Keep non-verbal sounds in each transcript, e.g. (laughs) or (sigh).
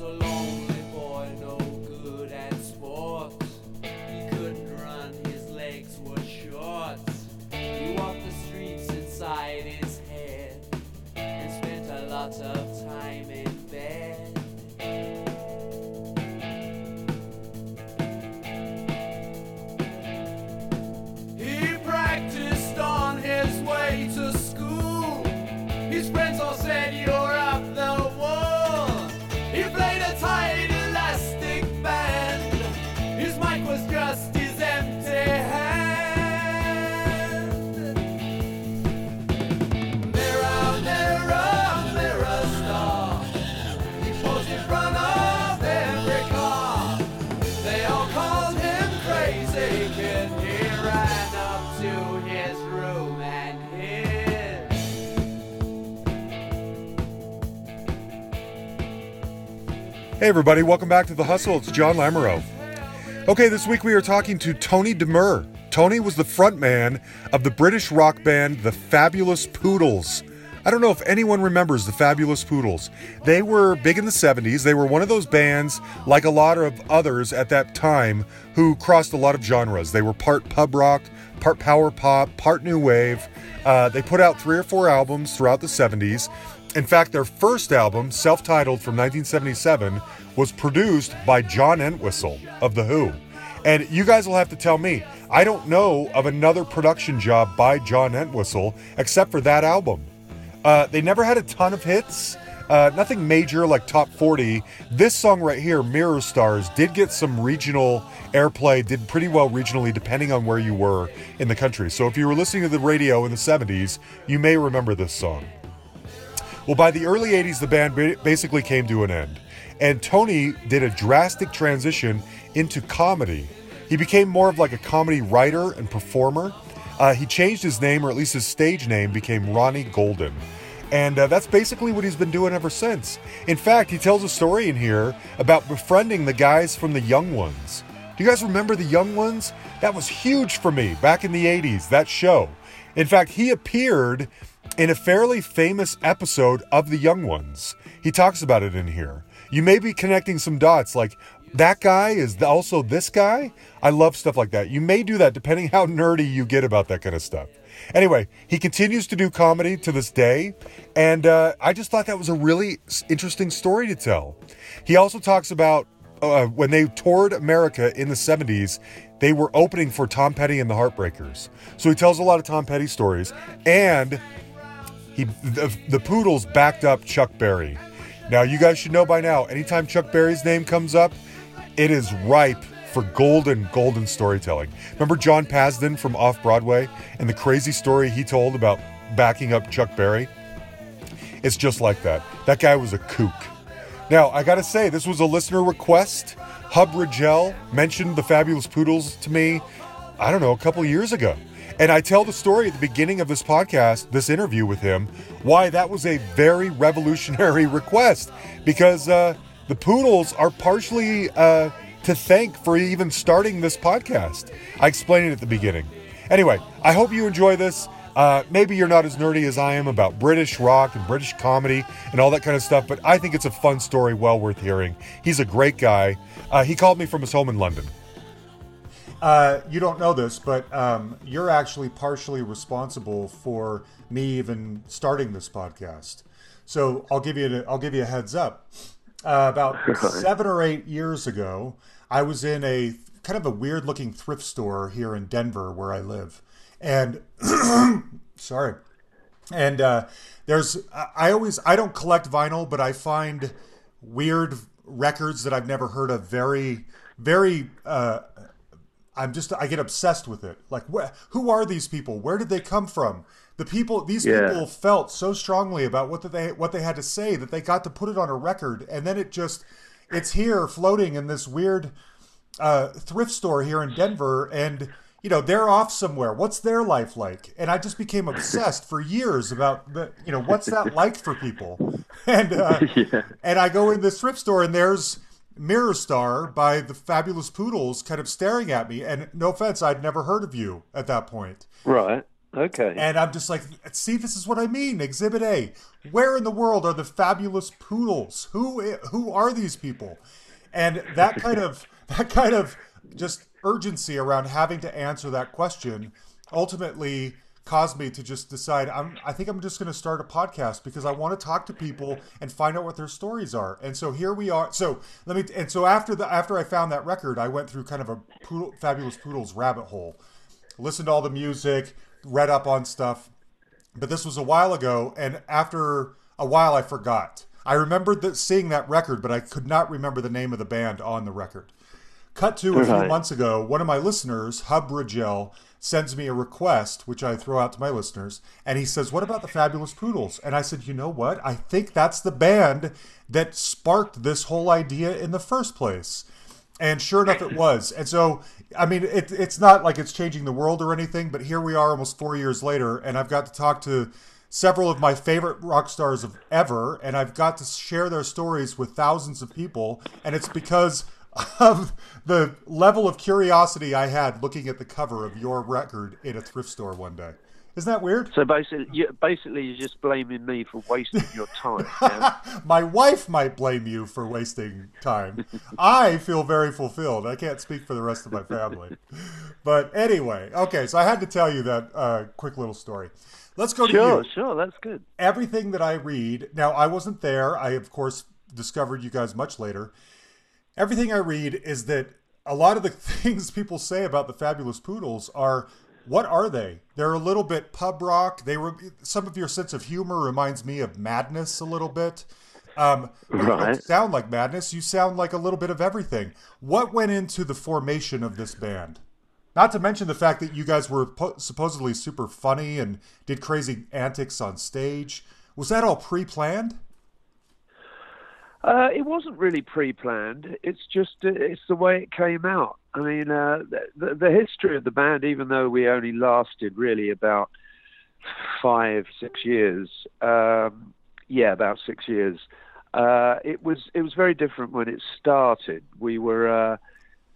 was a Hey, everybody, welcome back to The Hustle. It's John Lamoureux. Okay, this week we are talking to Tony De Meur. Tony was the frontman of the British rock band The Fabulous Poodles. I don't know if anyone remembers the Fabulous Poodles. They were big in the 70s. They were one of those bands, like a lot of others at that time, who crossed a lot of genres. They were part pub rock, part power pop, part new wave. Uh, they put out three or four albums throughout the 70s. In fact, their first album, self titled from 1977, was produced by John Entwistle of The Who. And you guys will have to tell me, I don't know of another production job by John Entwistle except for that album. Uh, they never had a ton of hits, uh, nothing major like top 40. This song right here, Mirror Stars, did get some regional airplay, did pretty well regionally depending on where you were in the country. So if you were listening to the radio in the 70s, you may remember this song. Well, by the early 80s, the band basically came to an end. And Tony did a drastic transition into comedy. He became more of like a comedy writer and performer. Uh, he changed his name, or at least his stage name, became Ronnie Golden. And uh, that's basically what he's been doing ever since. In fact, he tells a story in here about befriending the guys from the Young Ones. Do you guys remember the Young Ones? That was huge for me back in the 80s, that show. In fact, he appeared in a fairly famous episode of The Young Ones. He talks about it in here. You may be connecting some dots like that guy is also this guy. I love stuff like that. You may do that depending (laughs) how nerdy you get about that kind of stuff. Anyway, he continues to do comedy to this day, and uh, I just thought that was a really interesting story to tell. He also talks about uh, when they toured America in the 70s, they were opening for Tom Petty and the Heartbreakers. So he tells a lot of Tom Petty stories, and he the, the Poodles backed up Chuck Berry. Now you guys should know by now. Anytime Chuck Berry's name comes up, it is ripe for golden, golden storytelling. Remember John Pazdan from Off Broadway and the crazy story he told about backing up Chuck Berry? It's just like that. That guy was a kook. Now, I gotta say, this was a listener request. Hub Rigel mentioned the Fabulous Poodles to me, I don't know, a couple years ago. And I tell the story at the beginning of this podcast, this interview with him, why that was a very revolutionary (laughs) request. Because uh, the Poodles are partially uh, to thank for even starting this podcast. I explained it at the beginning. Anyway, I hope you enjoy this. Uh, maybe you're not as nerdy as I am about British rock and British comedy and all that kind of stuff, but I think it's a fun story, well worth hearing. He's a great guy. Uh, he called me from his home in London. Uh, you don't know this, but um, you're actually partially responsible for me even starting this podcast. So I'll give you a, I'll give you a heads up. Uh, about (laughs) seven or eight years ago, I was in a kind of a weird looking thrift store here in Denver where I live, and (clears throat) sorry, and uh, there's I I always I don't collect vinyl, but I find weird records that I've never heard of very very uh, I'm just I get obsessed with it. Like, wh- who are these people? Where did they come from? The people, these Yeah. people felt so strongly about what they what they had to say that they got to put it on a record, and then it just it's here floating in this weird uh, thrift store here in Denver, and you know they're off somewhere. What's their life like? And I just became obsessed for years about the you know what's that like for people, (laughs) and uh, (laughs) Yeah. and I go in this thrift store and there's Mirror Star by the Fabulous Poodles kind of staring at me. And no offense, I'd never heard of you at that point. Right. Okay. And I'm just like, see, this is what I mean. Exhibit A. Where in the world are the fabulous poodles? Who who are these people? And that kind of (laughs) that kind of just urgency around having to answer that question ultimately caused me to just decide I'm I think I'm just going to start a podcast because I want to talk to people and find out what their stories are. And so here we are. So let me and so after the after I found that record, I went through kind of a poodle, fabulous poodles rabbit hole. Listened to all the music, read up on stuff. But this was a while ago and after a while I forgot. I remembered that seeing that record, but I could not remember the name of the band on the record. Cut to a few Right. months ago, one of my listeners, Hub Rigel, sends me a request, which I throw out to my listeners, and he says, What about the Fabulous Poodles? And I said, You know what? I think that's the band that sparked this whole idea in the first place. And sure enough, it was. And so, I mean, it, it's not like it's changing the world or anything, but here we are almost four years later, and I've got to talk to several of my favorite rock stars of ever, and I've got to share their stories with thousands of people, and it's because of the level of curiosity I had looking at the cover of your record in a thrift store one day. Isn't that weird? So basically, you, basically, you're just blaming me for wasting your time. (laughs) My wife might blame you for wasting time. I feel very fulfilled. I can't speak for the rest of my family. But anyway, okay, so I had to tell you that uh, quick little story. Let's go to Sure, you. sure, that's good. Everything that I read, now I wasn't there. I, of course, discovered you guys much later. Everything I read is that a lot of the (laughs) things people say about the Fabulous Poodles are what are they? They're a little bit pub rock. They were some of your sense of humor reminds me of Madness a little bit. Um, but You don't Right. sound like Madness. You sound like a little bit of everything. What went into the formation of this band? Not to mention the fact that you guys were po- supposedly super funny and did crazy antics on stage. Was that all pre-planned? Uh, it wasn't really pre-planned. It's just uh, it's the way it came out. I mean, uh, the, the, history of the band, even though we only lasted really about five, six years. Um, yeah, about six years. Uh, it was it was very different when it started. We were uh,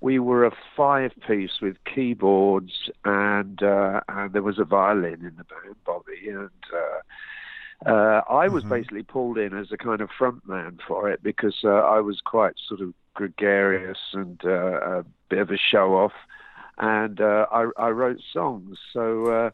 we were a five-piece with keyboards and uh, and there was a violin in the band, Bobby, and uh, I was basically pulled in as a kind of front man for it because uh, I was quite sort of gregarious and uh, a bit of a show off, and uh, I, I wrote songs. So, uh,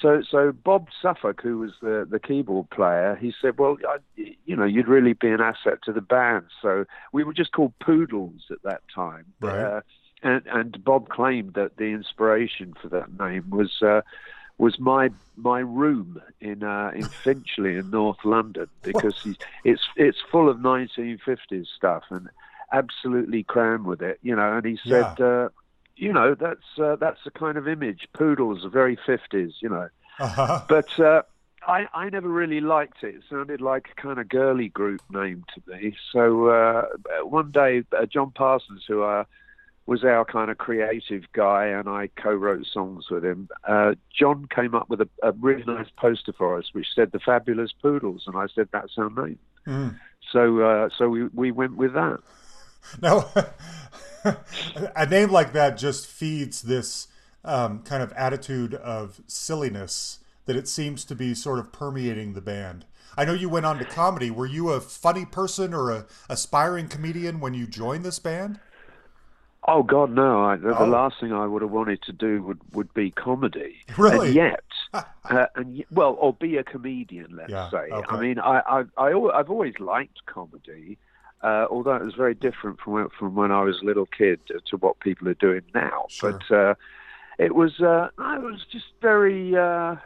so, so Bob Suffolk, who was the the keyboard player, he said, "Well, I, you know, you'd really be an asset to the band." So we were just called Poodles at that time. Right. Uh, and, and Bob claimed that the inspiration for that name was uh, was my my room in uh, in Finchley in North London because it's it's full of 1950s stuff and absolutely crammed with it, you know. And he said, uh, you know, that's uh, that's the kind of image. Poodles are very 50s, you know. Uh-huh. But uh, I, I never really liked it. It sounded like a kind of girly group name to me. So uh, one day, uh, John Parsons, who uh, was our kind of creative guy, and I co-wrote songs with him. Uh, John came up with a, a really nice poster for us, which said "The Fabulous Poodles," and I said, "That's our name." Mm. So, uh, so we we went with that. Now, (laughs) a name like that just feeds this um, kind of attitude of silliness that it seems to be sort of permeating the band. I know you went on to comedy. Were you a funny person or a aspiring comedian when you joined this band? Oh God, no! I, the, Oh. the last thing I would have wanted to do would, would be comedy. (laughs) Really? And yet, (laughs) uh, and well, or be a comedian. Let's Yeah, say. okay. I mean, I I, I I've always liked comedy, uh, although it was very different from when, from when I was a little kid to, to what people are doing now. Sure. But uh, it was, uh, it was just very. Uh,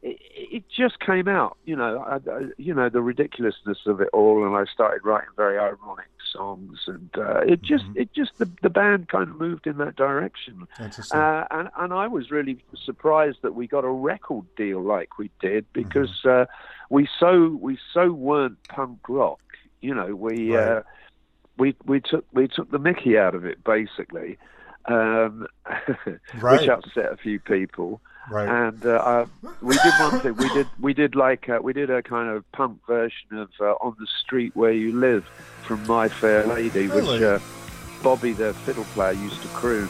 it, it just came out, you know, I, I, you know the ridiculousness of it all, and I started writing very ironic songs, and uh, it just, Mm-hmm. it just, the, the band kind of moved in that direction, uh, and and I was really surprised that we got a record deal like we did Mm-hmm. because uh, we so we so weren't punk rock, you know, we Right. uh, we we took we took the Mickey out of it basically, um, (laughs) Right. which upset a few people. Right. And uh, uh, we did one thing. We did we did like uh, we did a kind of punk version of uh, "On the Street Where You Live" from My Fair Lady, Really? which uh, Bobby, the fiddle player, used to croon.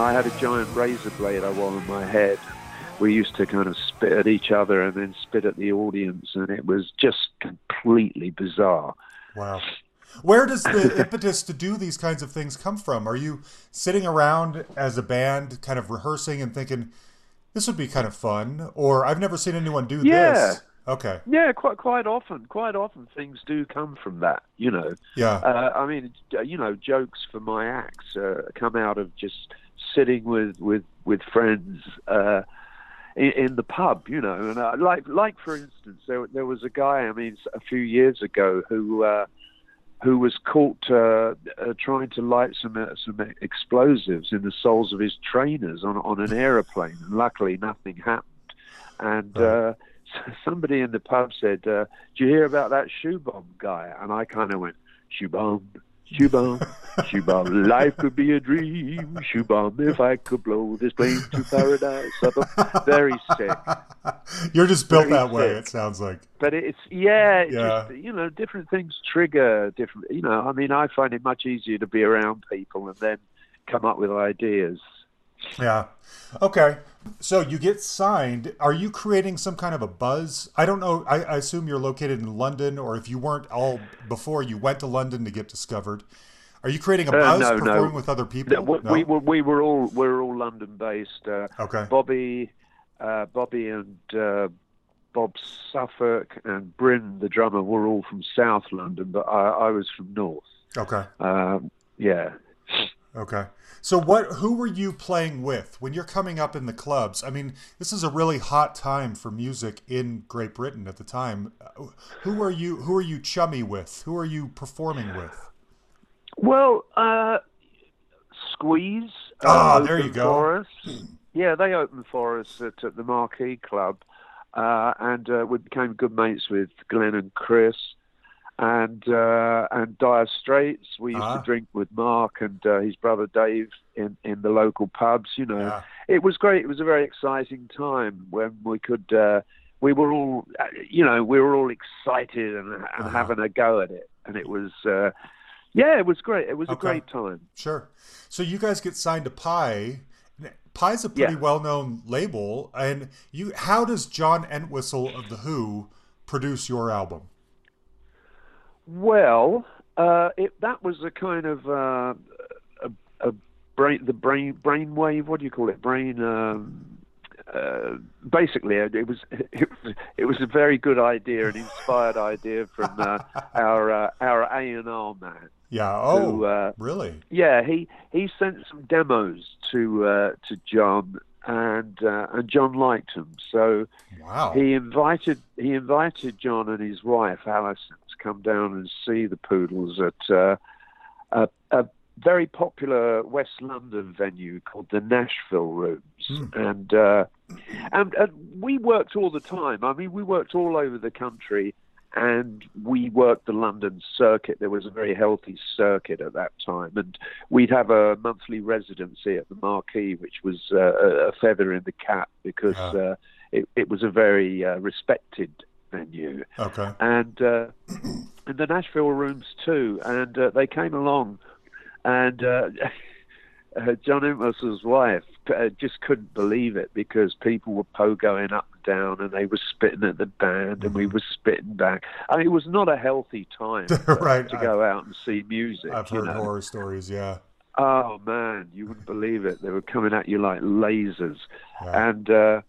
And I had a giant razor blade I wore on my head. We used to kind of spit at each other and then spit at the audience, and it was just completely bizarre. Wow. Where does the (laughs) impetus to do these kinds of things come from? Are you sitting around as a band, kind of rehearsing and thinking, this would be kind of fun? Or I've never seen anyone do Yeah. this. Okay. Yeah, quite quite often, quite often things do come from that. You know, Yeah. uh, I mean, you know, jokes for my acts uh, come out of just sitting with with with friends uh, in, in the pub. You know, and uh, like like for instance, there there was a guy. I mean, a few years ago who. Uh, who was caught uh, uh, trying to light some uh, some explosives in the soles of his trainers on on an aeroplane, and luckily nothing happened. And uh, (laughs) somebody in the pub said, uh, "Did you hear about that shoe bomb guy?" And I kind of went, "Shoe bomb, shoe bomb, shoe bomb. Life could be a dream. Shoe bomb. If I could blow this plane to paradise." I'm Very sick, You're just built Very that way, it sounds like. but it's yeah, it's Yeah. just you know, different things trigger different. You know, I mean, I find it much easier to be around people and then come up with ideas. Yeah. Okay. So you get signed. Are you creating some kind of a buzz? I don't know. I, I assume you're located in London, or if you weren't all before, you went to London to get discovered. Are you creating a Uh, buzz no, no. performing with other people? We, No? we, were we were all we were all London based. Uh, Okay. Bobby, uh, Bobby and uh, Bob Suffolk and Bryn, the drummer, were all from South London, but I, I was from North. Okay. Um, yeah. Okay. So what who were you playing with when you're coming up in the clubs? I mean, this is a really hot time for music in Great Britain at the time. Uh, Who are you who are you chummy with? Who are you performing with? Well, uh, Squeeze. Uh, Ah, there you go. For us. Yeah, they opened for us at, at the Marquee Club, uh, and uh, we became good mates with Glenn and Chris. And uh, and Dire Straits, we used Ah. to drink with Mark and uh, his brother Dave in, in the local pubs. You know, Yeah. it was great. It was a very exciting time when we could. Uh, we were all, uh, you know, we were all excited and, and Uh-huh. having a go at it, and it was, uh, yeah, it was great. It was a great time. Sure. So you guys get signed to Pye. Pye's a pretty Yeah. well-known label, and you. How does John Entwistle of the Who produce your album? Well, uh, it that was a kind of uh, a, a brain, the brain brainwave. What do you call it? Brain. Um, uh, basically, it was (laughs) it was it was a very good idea, an inspired idea from uh, (laughs) our uh, our A and R man. Yeah. Oh, Who, uh, really? Yeah, he he sent some demos to uh, to John, and uh, and John liked them. So Wow. he invited he invited John and his wife Alison to come down and see the Poodles at uh, a, a very popular West London venue called the Nashville Rooms, and, uh, and and we worked all the time. I mean, we worked all over the country, and we worked the London circuit. There was a very healthy circuit at that time, and we'd have a monthly residency at the Marquee, which was uh, a feather in the cap because Yeah. uh, it, it was a very uh, respected venue Okay. and uh, and the Nashville rooms too. And uh, they came along, and uh, (laughs) uh, John Entwistle's wife uh, just couldn't believe it because people were pogoing up down, and they were spitting at the band, and we Mm-hmm. were spitting back. I mean, it was not a healthy time (laughs) Right, to I- go out and see music. I've heard know. horror stories. Yeah. Oh man, you wouldn't believe it. They were coming at you like lasers, Yeah. and uh,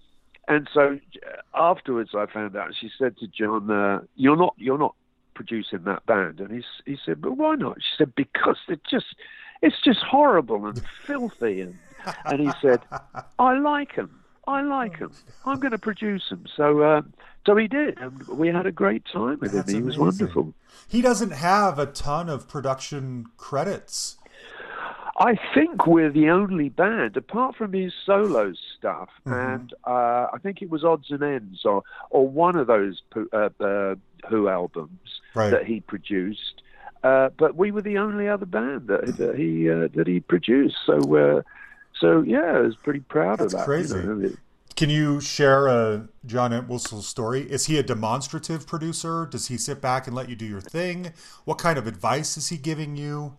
and so uh, afterwards, I found out. She said to John, uh, "You're not, you're not producing that band." And he he said, "But why not?" She said, "Because it just, it's just horrible and (laughs) filthy." And and he said, "I like them. I like them. I'm going to produce them." So uh, so he did, and we had a great time with That's him. He was wonderful. He doesn't have a ton of production credits. I think we're the only band, apart from his solo stuff, Mm-hmm. and uh, I think it was Odds and Ends or or one of those uh, uh, Who albums Right. that he produced. Uh, but we were the only other band that, that he uh, that he produced. So uh, so yeah, I was pretty proud That's of that. crazy. You know. Can you share a John Entwistle story? Is he a demonstrative producer? Does he sit back and let you do your thing? What kind of advice is he giving you?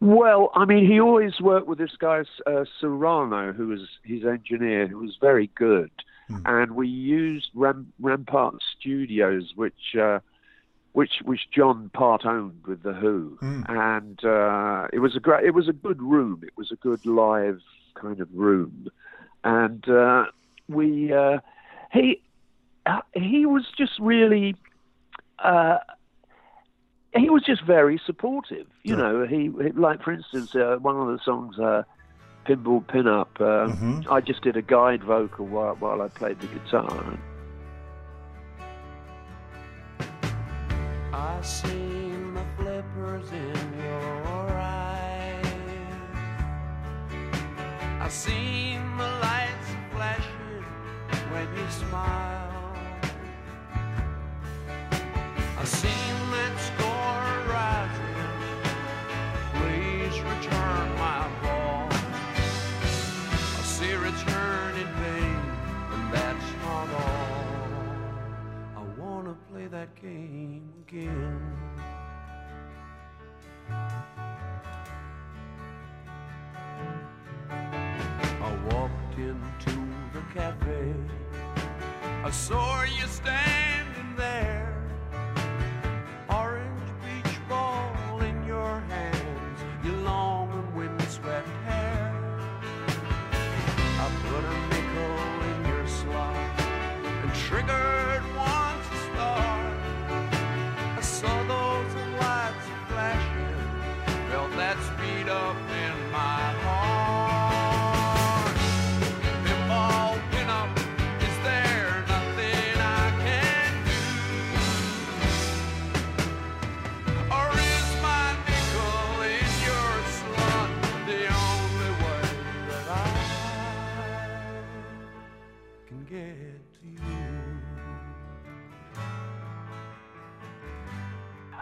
Well, I mean, he always worked with this guy uh, Serrano, who was his engineer, who was very good, Hmm. and we used Ram- Ramport Studios, which uh, which which John part owned with the Who, Hmm. and uh, it was a great, it was a good room. It was a good live kind of room, and uh, we uh, he uh, he was just really. Uh, he was just very supportive. You Yeah. know, he, he like for instance, uh, one of the songs, uh, "Pinball Pinup." Uh, Mhm. I just did a guide vocal while while I played the guitar. I seen the flippers in your eyes. I seen the lights flashing when you smile. I seen that game again. I walked into the cafe. I saw you standing there.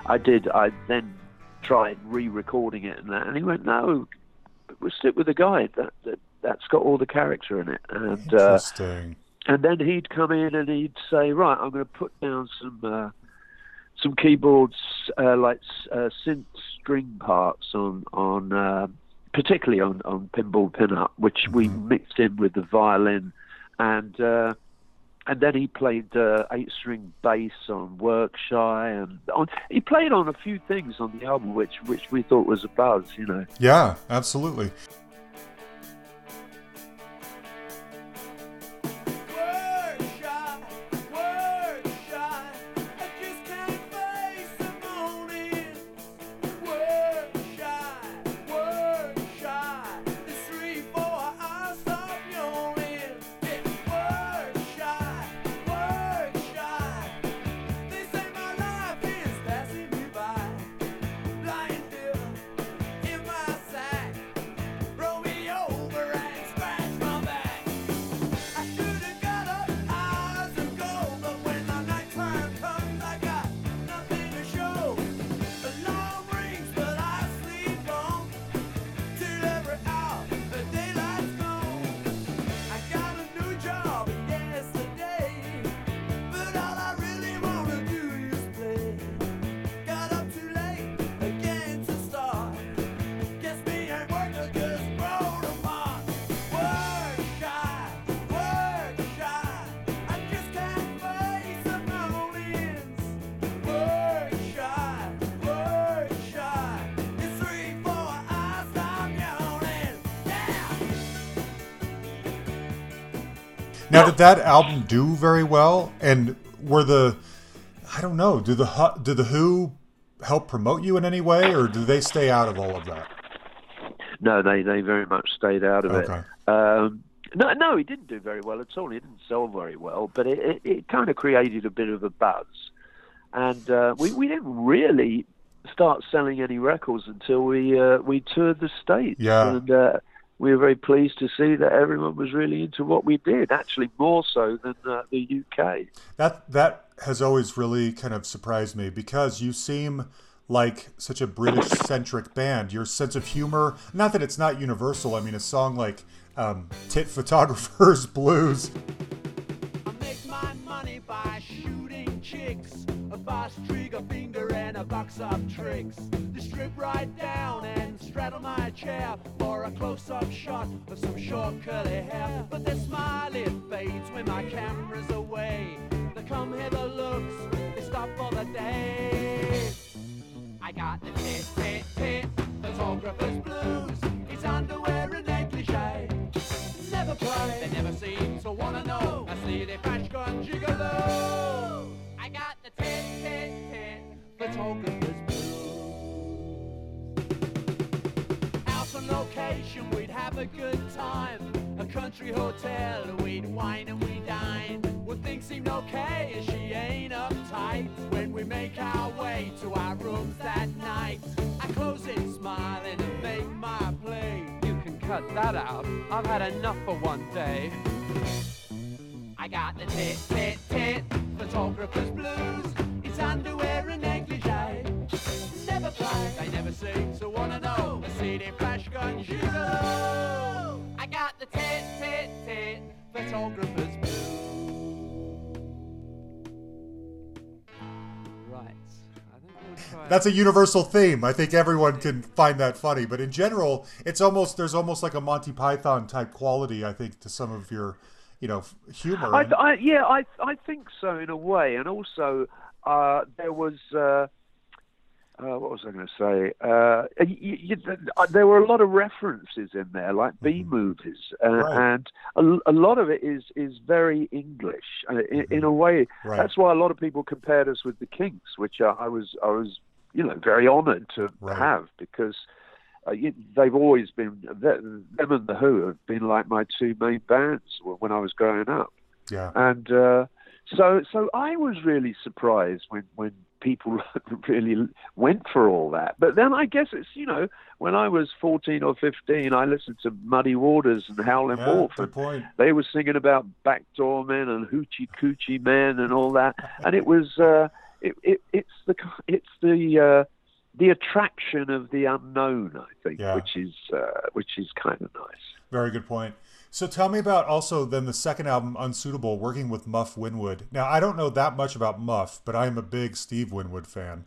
I did. I then tried re-recording it and that, and he went, "No, we'll stick with the guide. That, that that's got all the character in it." And uh, Interesting. and then he'd come in and he'd say, "Right, I'm going to put down some uh, some keyboards uh, like uh, synth string parts on on uh, particularly on on Pinball Pinup, which we mixed in with the violin, and uh, and then he played uh, eight string bass on Work Shy, and on, he played on a few things on the album, which which we thought was a buzz, you know." Yeah, absolutely. Now, did that album do very well? And were the, I don't know, do the do the Who help promote you in any way, or do they stay out of all of that? No, they they very much stayed out of Okay. it. Um, no, no, he didn't do very well at all. He didn't sell very well, but it, it, it kind of created a bit of a buzz, and uh, we we didn't really start selling any records until we uh, we toured the states. Yeah. and uh, we were very pleased to see that everyone was really into what we did. Actually, more so than uh, the UK. That that has always really kind of surprised me because you seem like such a British centric band. Your sense of humor, not that it's not universal. I mean, a song like um, "Tit (laughs) Photographer's Blues." I make my money by shooting chicks. A boss trigger finger and a box of tricks. They strip right down and and straddle my chair for a close-up shot of some short curly hair. But their smile it fades when my camera's away. The come hither looks, they stop for the day. I got the tit, tit, tit, photographer's blues. It's underwear and negligee. Never play, they never seem to wanna know. I see the bash gun gigolo. I got the tit, tit, tit, photographer's blues. Have a good time. A country hotel, we'd wine and we dine. Would things seem okay if she ain't uptight? When we make our way to our rooms that night, I close it smiling and make my play. You can cut that out. I've had enough for one day. I got the tit, tit, tit, photographer's blues. It's underwear and. Never play, they never seem to wanna know. A CD flash gun gigolo. I got the tit, tit, tit, photographer's blues. Right. I think we'll try. That's a universal theme. I think everyone can find that funny, but in general, it's almost there's almost like a Monty Python type quality. I think to some of your, you know, humor. I, I, yeah, I, I think so in a way, and also uh, there was. Uh, uh, what was I going to say? Uh, y y y- there were a lot of references in there, like B movies, uh, Mm-hmm. Right. and a, a lot of it is is very English. Uh, in, in a way, Mm-hmm. Right. that's why a lot of people compared us with the Kinks, which uh, I was I was you know very honoured to Right. have because uh, you, they've always been them and the Who have been like my two main bands when I was growing up yeah. and uh, so so I was really surprised when when people (laughs) really went for all that. But then I guess it's you know when I was fourteen or fifteen, I listened to Muddy Waters and Howlin' Yeah, Wolf, good and point. they were singing about backdoor men and hoochie coochie men and all that, and it was uh, it, it it's the it's the uh, the attraction of the unknown, I think, Yeah. which is uh, which is kind of nice. Very good point. So tell me about also then the second album, Unsuitable, working with Muff Winwood. Now I don't know that much about Muff, but I am a big Steve Winwood fan.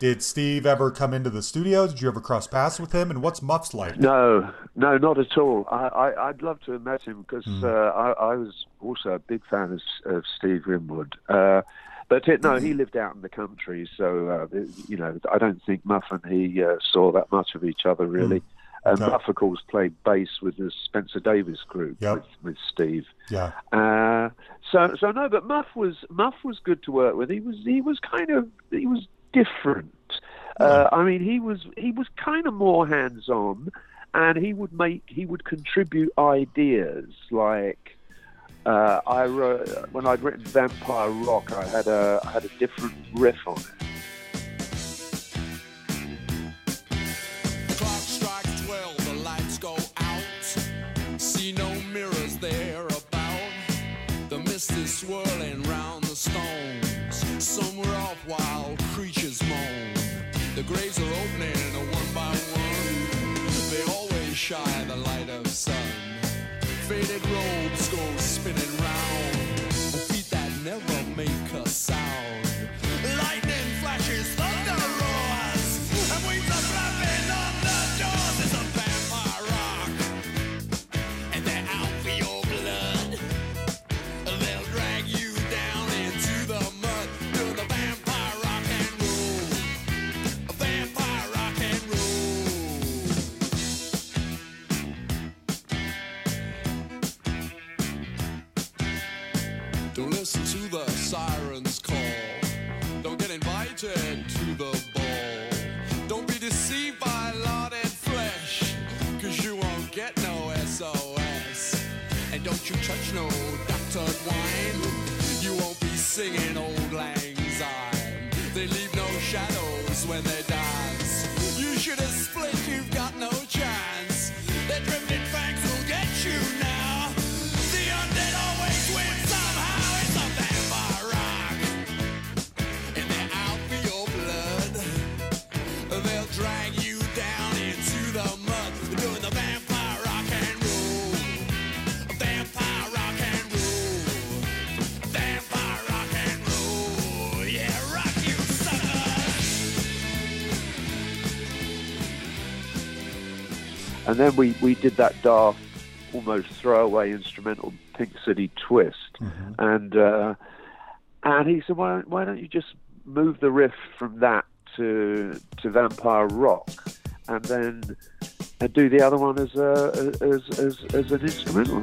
Did Steve ever come into the studio? Did you ever cross paths with him? And what's Muff's like? No, no, not at all. I, I, I'd love to have met him because uh, I, I was also a big fan of, of Steve Winwood. Uh, but it, no, he lived out in the country, so uh, you know, I don't think Muff and he uh, saw that much of each other really. And Okay. Muff, of course, played bass with the Spencer Davis group Yep. with, with Steve. Yeah. Uh, so so no, but Muff was Muff was good to work with. He was he was kind of he was different. Uh, I mean, he was he was kind of more hands on, and he would make he would contribute ideas like. Uh, I wrote, when I'd written Vampire Rock, I had a I had a different riff on it. Swirling round the stones. Somewhere off, wild creatures moan. The graves are opening one by one. They always shy the light of sun. Faded robes singing old and then we we did that daft, almost throwaway instrumental Pink City Twist, and uh, and he said, why don't, why don't you just move the riff from that to to Vampire Rock, and then and do the other one as a as as, as an instrumental.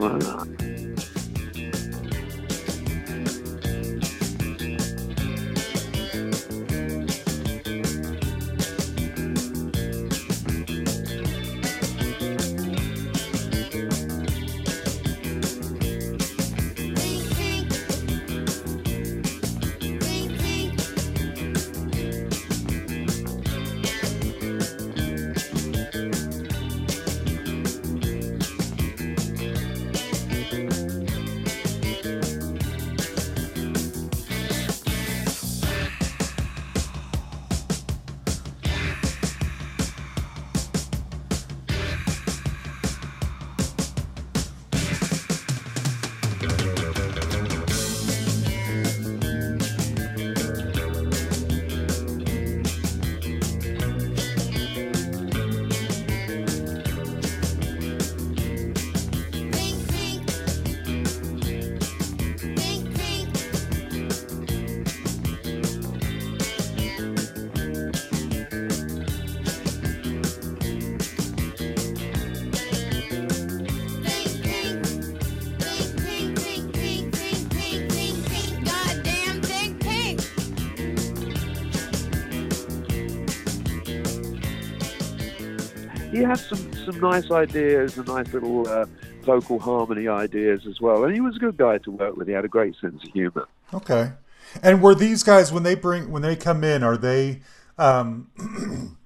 Some some nice ideas and nice little uh, vocal harmony ideas as well. And he was a good guy to work with. He had a great sense of humor. Okay. And were these guys when they bring when they come in, are they um (clears throat)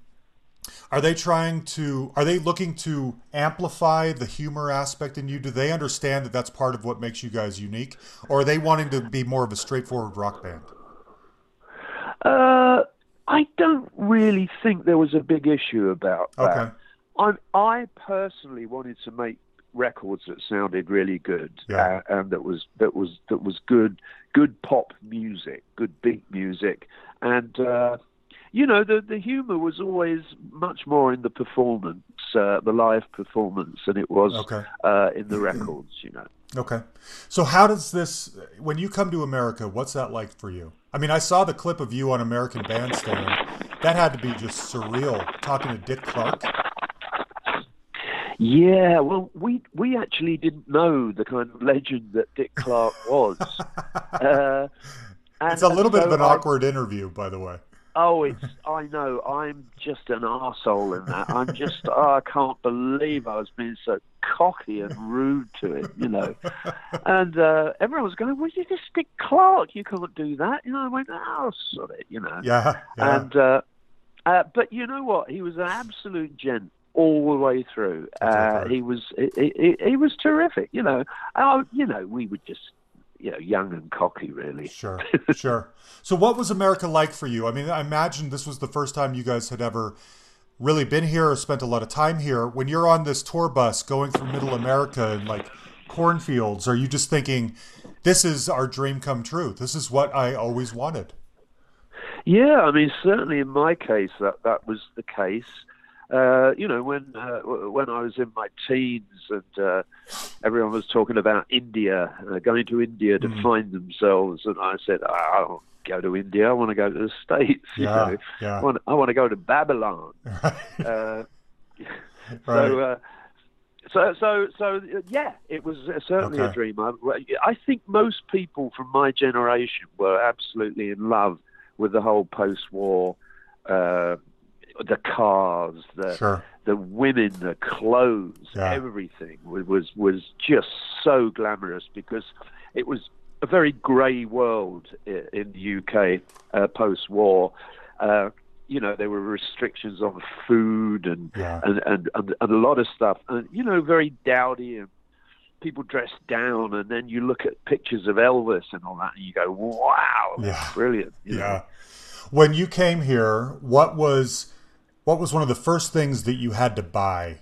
are they trying to are they looking to amplify the humor aspect in you? Do they understand that that's part of what makes you guys unique? Or are they wanting to be more of a straightforward rock band? Uh, I don't really think there was a big issue about that. Okay. I I personally wanted to make records that sounded really good Yeah. uh, and that was that was that was good good pop music, good beat music, and uh, you know the the humor was always much more in the performance, uh, the live performance, than it was Okay. uh, in the records. You know. Okay. So how does this when you come to America, what's that like for you? I mean, I saw the clip of you on American Bandstand. That had to be just surreal talking to Dick Clark. Yeah, well, we we actually didn't know the kind of legend that Dick Clark was. (laughs) uh, and, It's a little bit so of an I- awkward interview, by the way. Oh, it's (laughs) I know. I'm just an arsehole in that. I'm just oh, I can't believe I was being so cocky and rude to it, you know. And uh, everyone was going, "Well, you just Dick Clark. You can't do that." You know, I went, "Oh, sod it," you know. Yeah. yeah. And uh, uh, but you know what? He was an absolute gent all the way through. Uh, he was he, he, he was terrific. You know, oh, you know, we were just you know young and cocky, really. Sure, (laughs) sure. So, what was America like for you? I mean, I imagine this was the first time you guys had ever really been here or spent a lot of time here. When you're on this tour bus going through middle America and like cornfields, are you just thinking, this is our dream come true? This is what I always wanted? Yeah, I mean, certainly in my case, that that was the case. Uh, you know, when uh, when I was in my teens and uh, everyone was talking about India, uh, going to India to find themselves, and I said, I don't go to India. I want to go to the States. (laughs) you Yeah, know. yeah. I want, I want to go to Babylon. (laughs) uh, (laughs) So, uh, so, so, so, yeah, it was certainly a dream. I, I think most people from my generation were absolutely in love with the whole post-war, uh, the cars, the Sure. the women, the clothes, Yeah. everything was, was was just so glamorous because it was a very grey world in the UK uh, post-war. Uh, you know, there were restrictions on food and, Yeah. and, and, and, and a lot of stuff, and you know, very dowdy and people dressed down. And then you look at pictures of Elvis and all that, and you go, "Wow, Yeah. brilliant!" you know. Yeah. When you came here, what was what was one of the first things that you had to buy?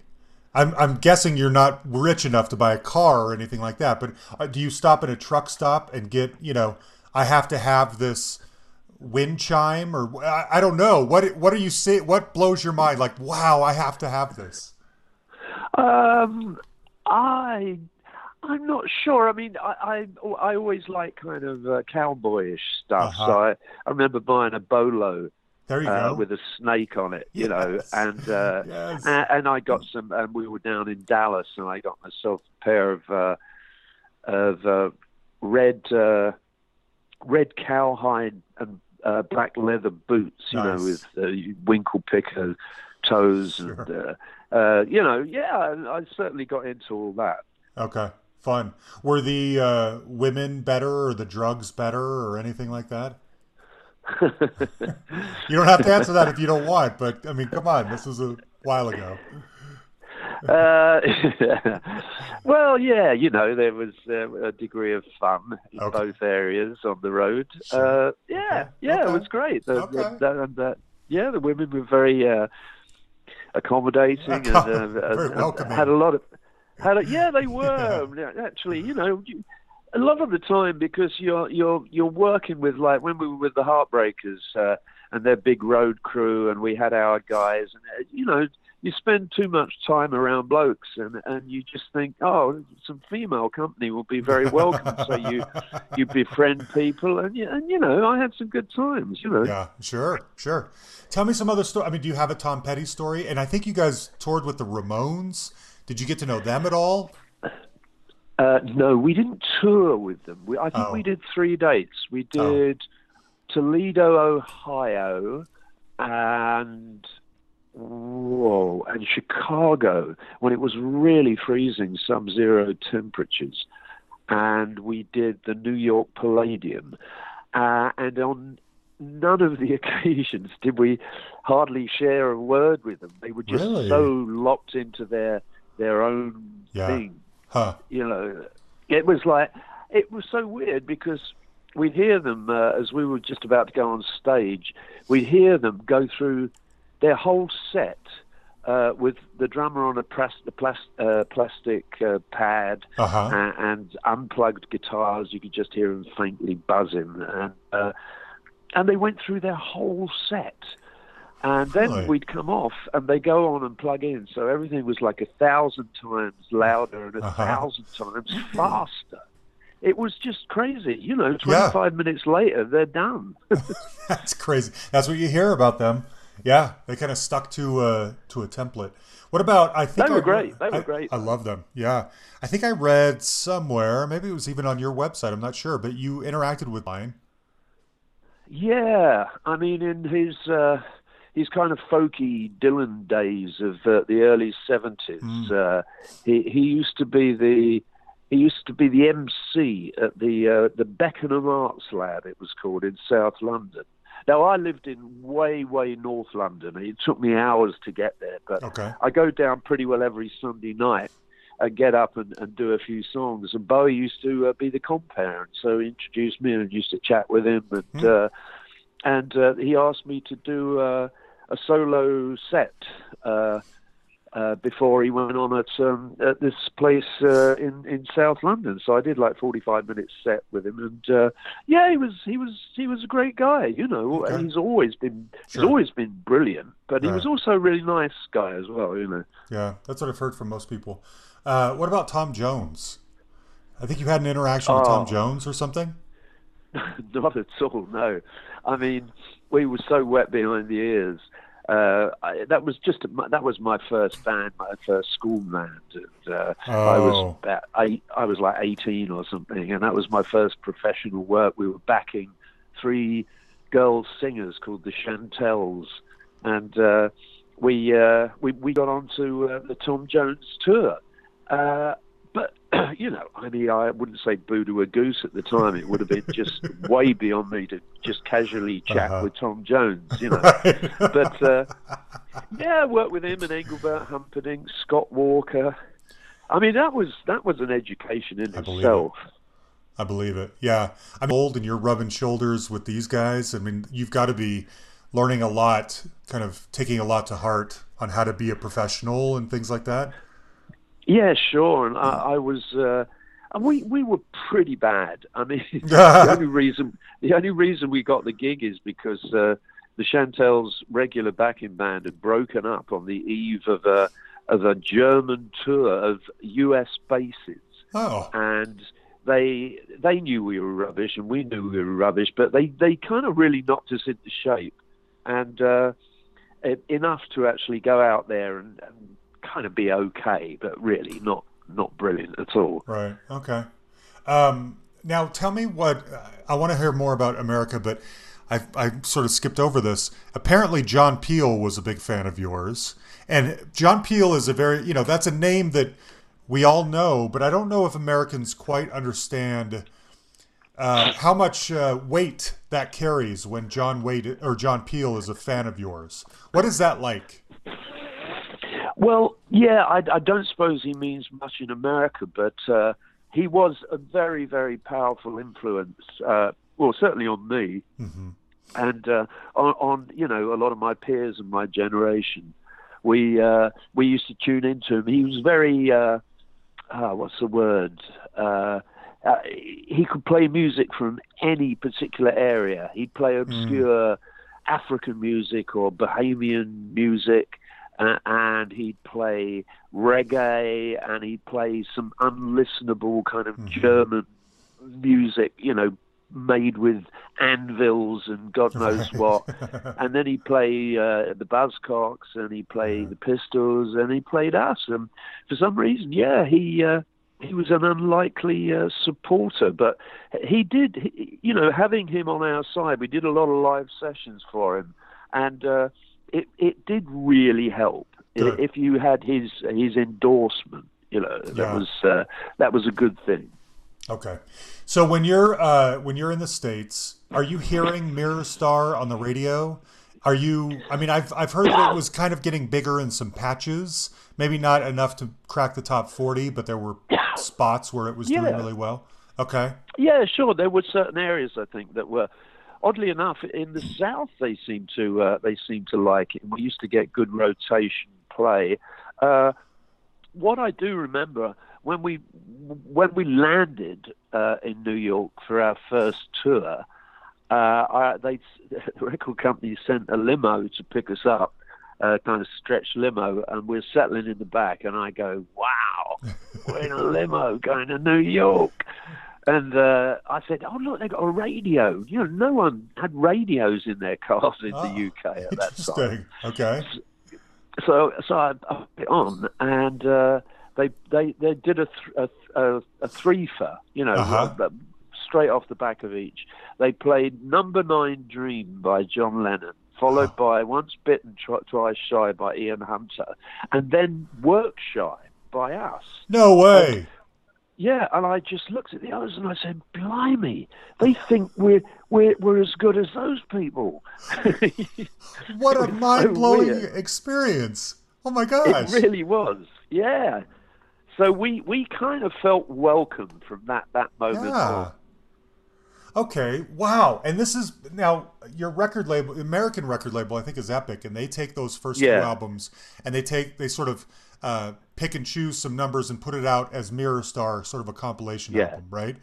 I'm I'm guessing you're not rich enough to buy a car or anything like that, but uh, do you stop at a truck stop and get, you know, I have to have this wind chime or I, I don't know. What what are you say what blows your mind like, wow, I have to have this? Um, I, I'm not sure. I mean, I, I, I always like kind of uh, cowboyish stuff. Uh-huh. So I, I remember buying a bolo There you uh, go. with a snake on it, you know, and uh, (laughs) Yes. and, and I got some. And we were down in Dallas, and I got myself a pair of uh, of uh, red uh, red cowhide and uh, black leather boots, you know, with uh, winkle picker toes, and uh, uh, you know, yeah, I, I certainly got into all that. Okay, fun. Were the uh, women better, or the drugs better, or anything like that? (laughs) You don't have to answer that if you don't want, but I mean, come on, this was a while ago. Uh, (laughs) well, yeah, you know, there was uh, a degree of fun in Okay. both areas on the road. Sure. Uh, yeah, Okay. yeah, Okay. it was great. The, the- the- and, uh, yeah, the women were very uh, accommodating and, (laughs) uh, Very and welcoming. had a lot of had a, yeah, they were actually. You know, you, a lot of the time because you're you're you're working with like when we were with the Heartbreakers uh, and their big road crew, and we had our guys, and uh, you know, you spend too much time around blokes, and and you just think, oh, some female company will be very welcome. so you (laughs) you befriend people, and you, and you know, I had some good times. You know, Yeah, sure, sure. Tell me some other story. I mean, do you have a Tom Petty story? And I think you guys toured with the Ramones. Did you get to know them at all? Uh, no, we didn't tour with them. We, I think Oh. we did three dates. We Oh. did Toledo, Ohio, and whoa, and Chicago when it was really freezing, some zero temperatures. And we did the New York Palladium, uh, and on none of the (laughs) occasions did we hardly share a word with them. They were just Really? so locked into their their own Yeah. thing Huh. you know, it was like it was so weird because we'd hear them uh, as we were just about to go on stage. We'd hear them go through their whole set uh, with the drummer on a the plas- uh, plastic uh, pad Uh-huh. and, and unplugged guitars. You could just hear them faintly buzzing, and uh, and they went through their whole set. And then Really? we'd come off, and they go on and plug in, so everything was like a thousand times louder and a Uh-huh. thousand times faster. It was just crazy, you know. Twenty-five minutes later, they're done. (laughs) (laughs) That's crazy. That's what you hear about them. Yeah, they kind of stuck to uh, to a template. What about? I think They were I- great. They were I- great. I love them. Yeah, I think I read somewhere, maybe it was even on your website. I'm not sure, but you interacted with Lion. Yeah, I mean, in his uh, his kind of folky Dylan days of uh, the early seventies, uh, he he used to be the he used to be the MC at the uh, the Beckenham Arts Lab. It was called in South London. Now I lived in way way North London. It took me hours to get there, but Okay. I go down pretty well every Sunday night and get up and, and do a few songs. And Bowie used to uh, be the compere, so he introduced me and used to chat with him. And uh, and uh, he asked me to do uh, a solo set uh, uh, before he went on at, um, at this place uh, in in South London. So I did like forty five minutes set with him, and uh, yeah, he was he was he was a great guy. You know, Okay. he's always been Sure. he's always been brilliant, but he was also a really nice guy as well. You know. Yeah, that's what I've heard from most people. Uh, what about Tom Jones? I think you had an interaction with Tom Oh. Jones or something. (laughs) Not at all. No, I mean we were so wet behind the ears. Uh, I, that was just my, that was my first band, my first school band. And, uh, I Oh. was about eight, I was like eighteen or something, and that was my first professional work. We were backing three girl singers called the Chantels, and uh, we uh, we we got onto uh, the Tom Jones tour. (clears throat) You know, I mean, I wouldn't say boo to a goose at the time. It would have been just (laughs) way beyond me to just casually chat Uh-huh. with Tom Jones, you know. (laughs) Right. But uh, yeah, I worked with him and Engelbert Humperdinck, Scott Walker. I mean, that was that was an education in I believe itself. I believe it. Yeah. I'm old and you're rubbing shoulders with these guys. I mean, you've got to be learning a lot, kind of taking a lot to heart on how to be a professional and things like that. Yeah, sure. And I, I was, uh, and we we were pretty bad. I mean, (laughs) (laughs) the only reason the only reason we got the gig is because uh, the Chantels' regular backing band had broken up on the eve of a of a German tour of U.S. bases, Oh, and they they knew we were rubbish, and we knew we were rubbish, but they they kind of really knocked us into shape, and uh, enough to actually go out there and, and kind of be okay, but really not not brilliant at all. right. Okay. Um, now tell me what I want to hear more about America, but I, I sort of skipped over this. Apparently, John Peel was a big fan of yours, and John Peel is a very you know that's a name that we all know, but I don't know if Americans quite understand uh, how much uh, weight that carries when John Wade or John Peel is a fan of yours. What is that like? Well, yeah, I, I don't suppose he means much in America, but uh, he was a very, very powerful influence. Uh, well, certainly on me, and uh, on, on you know a lot of my peers and my generation. We uh, we used to tune into him. He was very uh, ah, what's the word? Uh, uh, he could play music from any particular area. He'd play obscure African music or Bahamian music, uh, and he'd play reggae, and he'd play some unlistenable kind of German music, you know, made with anvils and God (laughs) knows what. and then he'd play uh, the Buzzcocks, and he'd play the Pistols, and he played us. And for some reason, yeah, he. Uh, he was an unlikely uh, supporter, but he did, he, you know, having him on our side, we did a lot of live sessions for him, and uh, it it did really help. Good. If you had his his endorsement, you know, that Yeah. was uh, that was a good thing. Okay, so when you're uh, when you're in the states, are you hearing Mirror Star on the radio? Are you? I mean, I've I've heard that it was kind of getting bigger in some patches. Maybe not enough to crack the top forty, but there were spots where it was doing really well. Okay, Yeah, sure. There were certain areas I think that were, oddly enough, in the south they seem to uh, they seem to like it. We used to get good rotation play. Uh, what I do remember when we when we landed uh, in New York for our first tour, uh, I, they (laughs) the record company sent a limo to pick us up, a kind of stretch limo, and we're settling in the back, and I go, "Wow, we're in a limo going to New York." And uh, I said, "Oh look, they got a radio. You know, no one had radios in their cars in Oh, the UK at that time." Okay, so so I, I put it on, and uh, they they they did a th- a, a, a threefer, you know, Uh-huh. uh, straight off the back of each. They played Number Nine Dream by John Lennon, followed by Once Bitten, Twice Shy by Ian Hunter, and then Work Shy by us. no way. Yeah, and I just looked at the others and I said, "Blimey, they think we're we're we're as good as those people." (laughs) What a so mind blowing weird. experience. Oh my gosh. It really was. Yeah. So we we kind of felt welcome from that that moment Yeah. on. Okay. Wow. And this is now your record label, American record label, I think is Epic, and they take those first Yeah. two albums and they take they sort of uh, pick and choose some numbers and put it out as Mirror Star, sort of a compilation Yeah. album, right?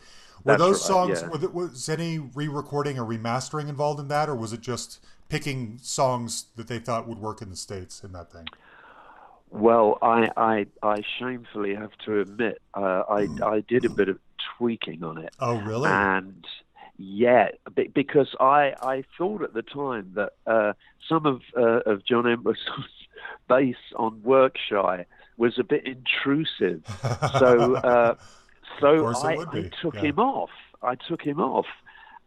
Were That's those right, songs? yeah. were was any re-recording or remastering involved in that, or was it just picking songs that they thought would work in the states in that thing? Well, I, I I shamefully have to admit uh, I I did a bit of tweaking on it, Oh, really? and yeah, because I I thought at the time that uh, some of uh, of John Entwistle's (laughs) bass on Work Shy was a bit intrusive, (laughs) so uh, so I, I took yeah. him off. I took him off,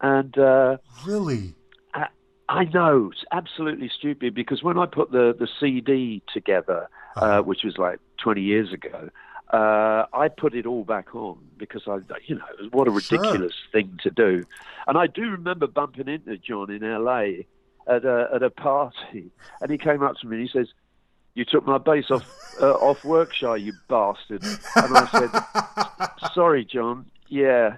and. Uh, really? I- I know it's absolutely stupid because when I put the the CD together, uh, which was like 20 years ago, uh, I put it all back on because I, you know, what a Sure. ridiculous thing to do. And I do remember bumping into John in LA at a at a party, and he came up to me and he says. You took my bass off uh, off Work Shy, you bastard. And I said, "Sorry, John. Yeah,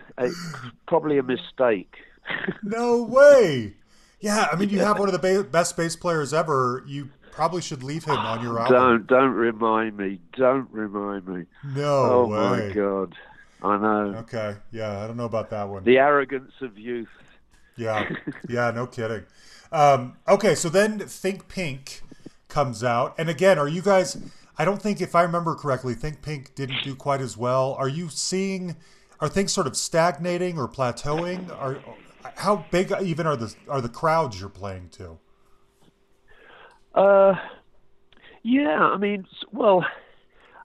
probably a mistake." (laughs) No way. Yeah, I mean, you have one of the ba- best bass players ever. You probably should leave him on your album. Don't don't remind me. Don't remind me. No oh way. my god. I know. Okay, yeah, I don't know about that one. The arrogance of youth. Yeah, yeah, no kidding. Um, okay, so then Think Pink comes out, and again, are you guys? I don't think, if I remember correctly, Think Pink didn't do quite as well. Are you seeing? Are things sort of stagnating or plateauing? Are how big even are the are the crowds you're playing to? Uh, yeah, I mean, well,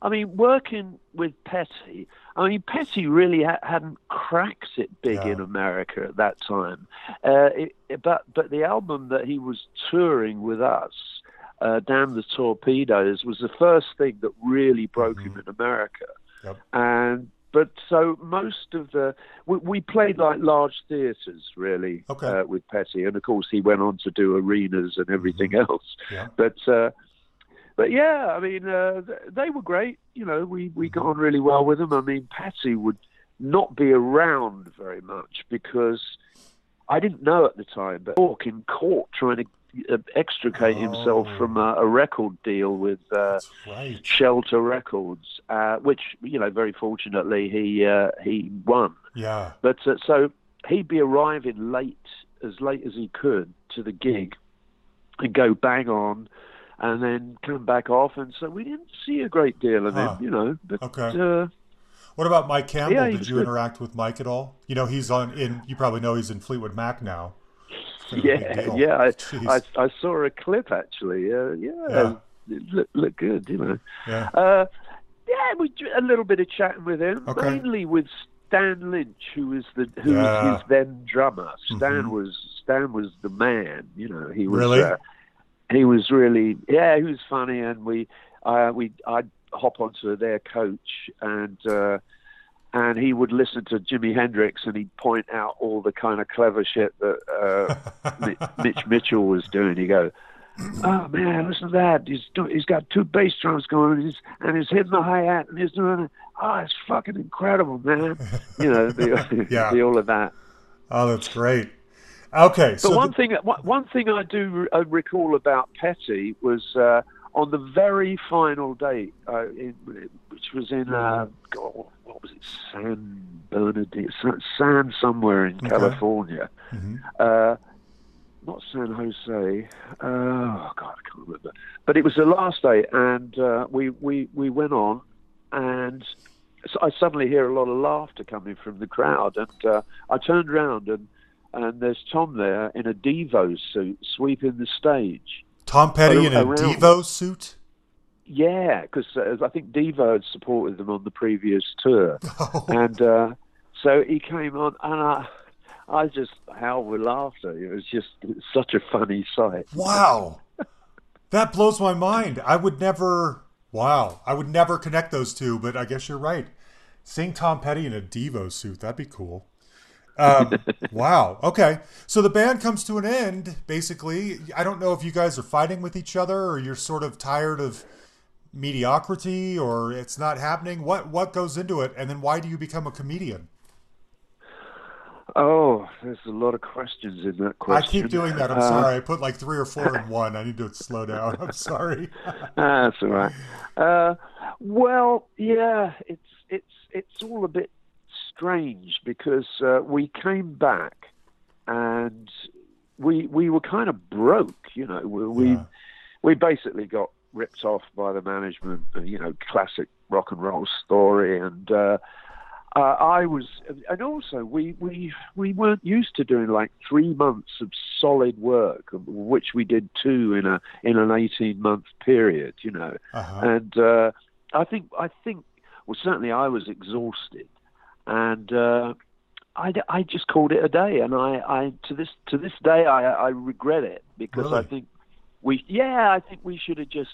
I mean, working with Petty, I mean, Petty really ha- hadn't cracked it big Yeah. in America at that time. Uh, it, it- but but the album that he was touring with us, uh, "Damn the Torpedoes," was the first thing that really broke him in America. Yep. And but so most of the we, we played like large theatres really Okay. uh, with Petty, and of course he went on to do arenas and everything else. Yeah. But uh, but yeah, I mean uh, they were great. You know, we we got on really well with them. I mean, Petty would not be around very much because I didn't know at the time, but Hawk in court trying to uh, extricate himself Oh. from a, a record deal with. Uh, right. Shelter Records, uh, which you know, very fortunately, he uh, he won. Yeah. But uh, so he'd be arriving late, as late as he could, to the gig, and go bang on, and then come back off. And so we didn't see a great deal of Huh. him, you know. But Okay. uh, What about Mike Campbell? Yeah, Did you good. interact with Mike at all? You know, he's on in. You probably know he's in Fleetwood Mac now. Kind of a big (laughs) yeah, (laughs) yeah, I, I I saw a clip actually. Uh, yeah, Yeah. it looked, looked good, you know. yeah. Uh, yeah, we a little bit of chatting with him, Okay. mainly with Stan Lynch, who was the who Yeah. Mm-hmm. was his then drummer. Stan was Stan was the man. You know, he was Really? uh, he was really yeah, he was funny, and we uh, we I'd hop onto their coach and. Uh, and he would listen to Jimi Hendrix, and he'd point out all the kind of clever shit that uh, (laughs) Mitch Mitchell was doing. He'd go, "Oh man, listen to that! He's do- he's got two bass drums going, and he's and he's hitting the hi hat, and he's doing it. Oh, it's fucking incredible, man! You know, the, (laughs) (laughs) Yeah. the, all of that. Oh, that's great. Okay, But so one the- thing, one thing I do recall about Petty was uh, on the very final date, uh, in, which was in uh, God, what was it, San Bernardino, San, San somewhere in Okay. California. Mhm. Uh, not San Jose. Uh, oh God, I can't remember. But it was the last day, and uh, we we we went on, and so I suddenly hear a lot of laughter coming from the crowd, and uh, I turned around and and there's Tom there in a Devo suit sweeping the stage. Tom Petty in a around- Devo suit. Yeah, because uh, I think Devo had supported them on the previous tour, (laughs) Oh, and uh, so he came on, and I, I just howled with laughter. It was just such a funny sight. wow, (laughs) that blows my mind. I would never. Wow, I would never connect those two, but I guess you're right. Seeing Tom Petty in a Devo suit, that'd be cool. Um, (laughs) wow. Okay. So the band comes to an end, basically. I don't know if you guys are fighting with each other or you're sort of tired of mediocrity or it's not happening. What what goes into it? And then why do you become a comedian? Oh, there's a lot of questions in that question. I keep doing that. I'm Uh, sorry. I put like three or four in one. I need to slow down. I'm sorry. (laughs) That's all right. Uh, well, yeah, it's it's it's all a bit strange because uh, we came back and we we were kind of broke, you know. We we, Yeah. we basically got ripped off by the management, uh, you know, classic rock and roll story, and uh, uh, I was, and also we we we weren't used to doing like three months of solid work, which we did two in a in an eighteen month period, you know. Uh-huh. and uh, I think I think well certainly I was exhausted, and uh, I, I just called it a day, and I, I to this to this day I, I regret it because I think we yeah I think we should have just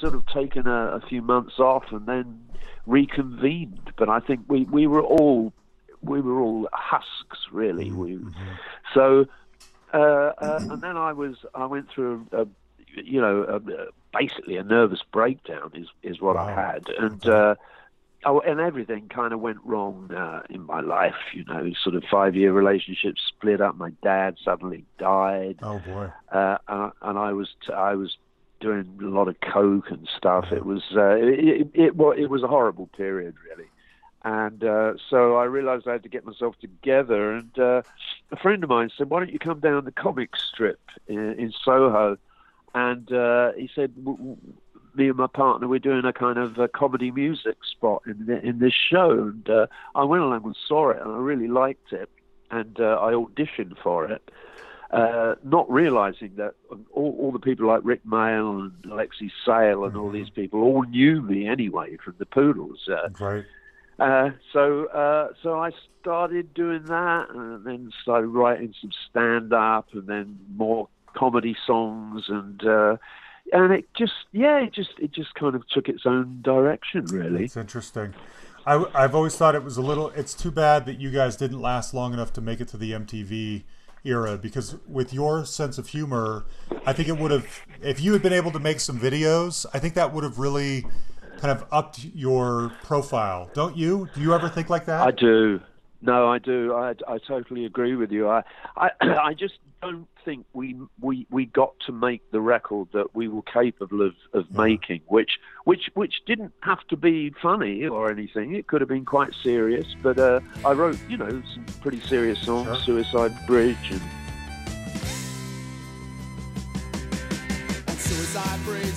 sort of taken a, a few months off and then reconvened, but I think we, we were all we were all husks really. We so uh, uh, and then I was I went through a, a you know a, basically a nervous breakdown is is what I had. And uh, oh, and everything kind of went wrong uh, in my life you know sort of five year relationship split up my dad suddenly died Oh boy. uh, and, and I was t- I was doing a lot of coke and stuff. It was uh, it, it, it, it was a horrible period, really. And uh, so I realised I had to get myself together. And uh, a friend of mine said, "Why don't you come down the comic strip in, in Soho?" And uh, he said, me and my partner were doing a kind of a comedy music spot in the, in this show, and uh, I went along and saw it, and I really liked it, and uh, I auditioned for it. Uh, not realizing that all, all the people like Rik Mayall and Alexei Sayle and all these people all knew me anyway from the Poodles. Uh, Right. uh, so uh, so I started doing that, and then started writing some stand up, and then more comedy songs, and uh, and it just yeah, it just it just kind of took its own direction, really. It's interesting. I, I've always thought it was a little. It's too bad that you guys didn't last long enough to make it to the MTV era because with your sense of humor, I think it would have. If you had been able to make some videos, I think that would have really kind of upped your profile. Don't you? Do you ever think like that? I do. No, I do. I, I totally agree with you. I, I (clears throat) I just don't think we we we got to make the record that we were capable of, of making, which which which didn't have to be funny or anything. It could have been quite serious. But uh, I wrote, you know, some pretty serious songs, Sure. Suicide Bridge, and Suicide Bridge,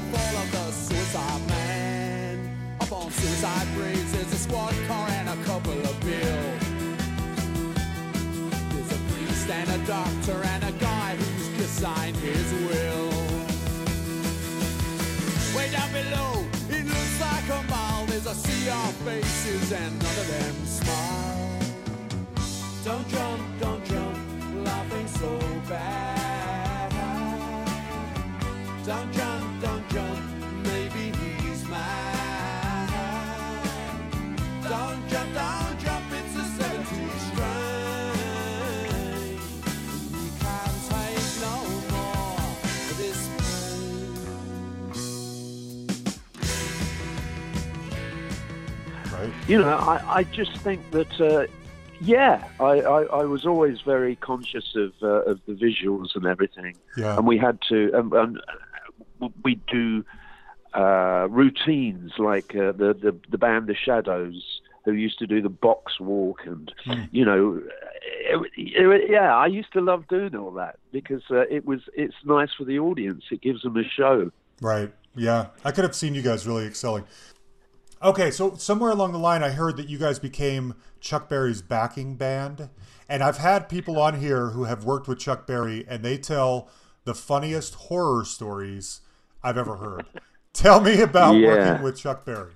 the fall of the suicide man. Up on Suicide Bridge, there's a squad car and a couple of bills. There's a priest and a doctor and a guy who's just signed his will. Way down below, it looks like a mile. There's a sea of faces and none of them smile. Don't jump, don't jump, laughing so bad. Don't jump, you know, I, I just think that, uh, yeah, I, I, I was always very conscious of uh, of the visuals and everything, Yeah. and we had to, um, um, we do uh, routines like uh, the, the the band The Shadows, who used to do the box walk, and you know, it, it, yeah, I used to love doing all that because uh, it was it's nice for the audience. It gives them a show. Right. Yeah. I could have seen you guys really excelling. Okay, so somewhere along the line, I heard that you guys became Chuck Berry's backing band. And I've had people on here who have worked with Chuck Berry, and they tell the funniest horror stories I've ever heard. (laughs) tell me about Yeah. working with Chuck Berry.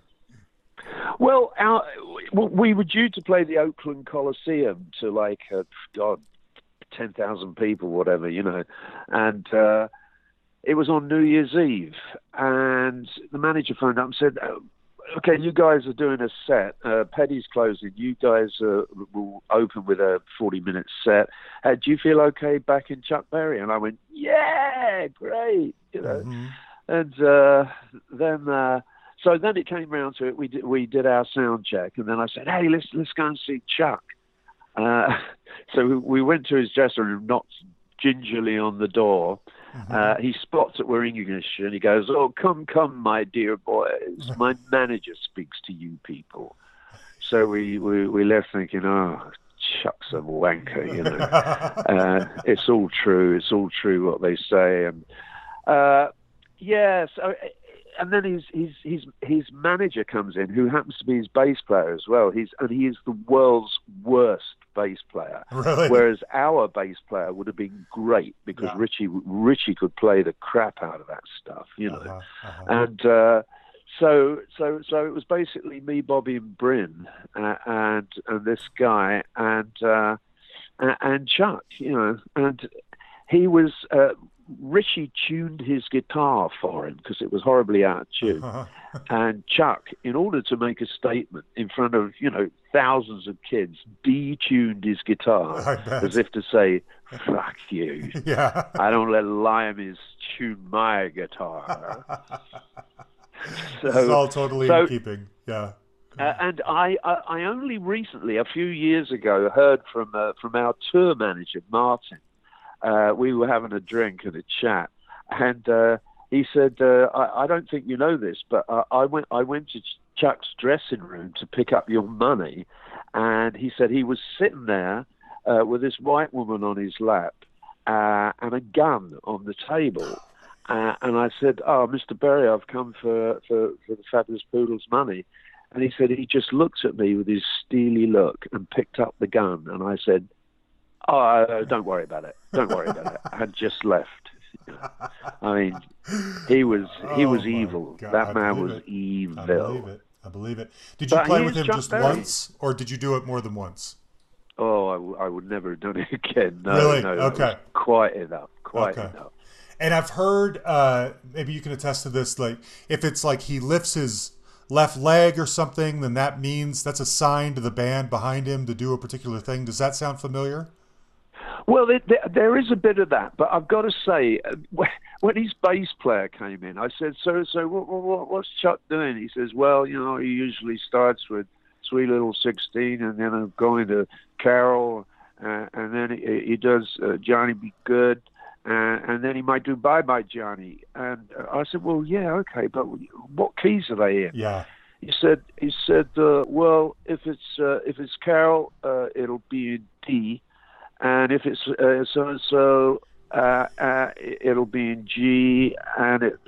Well, our, we were due to play the Oakland Coliseum to like, uh, God, 10,000 people, whatever, you know. And uh, it was on New Year's Eve. And the manager phoned up and said, "Oh, Okay, you guys are doing a set. Uh, Petty's closing. You guys uh, will open with a 40 minute set. Uh, do you feel okay back in Chuck Berry? And I went, Yeah, great. You know Mhm. and uh, then uh, so then it came round to it. We did we did our sound check, and then I said, "Hey, let's let's go and see Chuck." Uh, (laughs) so we- we went to his dressing room, knocked gingerly on the door. Uh, he spots that we're English, and he goes, "Oh, come, come, my dear boys. (laughs) My manager speaks to you people." So we we, we left thinking, "Oh, Chuck's a wanker," you know (laughs) uh, it's all true. It's all true what they say, and uh, yeah. So, and then his his his his manager comes in, who happens to be his bass player as well. He's and he is the world's worst bass player. Really? Whereas our bass player would have been great because Yeah. Richie Richie could play the crap out of that stuff, you know Uh-huh, uh-huh. and uh, so so so it was basically me, Bobby, and Bryn, uh, and and this guy, and uh, and, and Chuck, you know, and he was. Richie tuned his guitar for him because it was horribly out of tune. Uh-huh. (laughs) And Chuck, in order to make a statement in front of you know thousands of kids, detuned his guitar as if to say, "Fuck you." (laughs) yeah. I don't let limeys tune my guitar. (laughs) this is all totally so- in keeping. Yeah. Uh, and I, I, I only recently, a few years ago, heard from uh, from our tour manager Martin. Uh, we were having a drink and a chat, and uh, he said, uh, I, I don't think you know this, but uh, I went I went to Chuck's dressing room to pick up your money, and he said he was sitting there uh, with this white woman on his lap uh, and a gun on the table. And I said, "Oh, Mr. Berry, I've come for, for, for the Fabulous Poodle's money." And he said he just looked at me with his steely look and picked up the gun. And I said, "Oh, uh, don't worry about it. Don't worry about it." I had just left. I mean, he was he Oh, was evil. God, that I man was it. evil. I believe it. I believe it. Did you But play with him just once, or did you do it more than once? Oh, I, w- I would never have done it (laughs) again. No, Really? no, Okay. quite enough. Quite Okay. enough. And I've heard, uh, maybe you can attest to this, like if it's like he lifts his left leg or something, then that means that's a sign to the band behind him to do a particular thing. Does that sound familiar? Well, there, there, there is a bit of that, but I've got to say, (laughs) when, his bass player came in, I said, "So, so, what, what, what's Chuck doing?" He says, "Well, you know, he usually starts with Sweet Little Sixteen, and then I'm going to Carol, uh, and then he, he does uh, Johnny B. Goode, uh, and then he might do Bye Bye Johnny." And uh, I said, "Well, yeah, okay, but what keys are they in?" Yeah. He said, "He said, uh, well, if it's uh, if it's Carol, uh, it'll be in D." and if it's uh, so and so, uh, uh, it'll be in G. And it,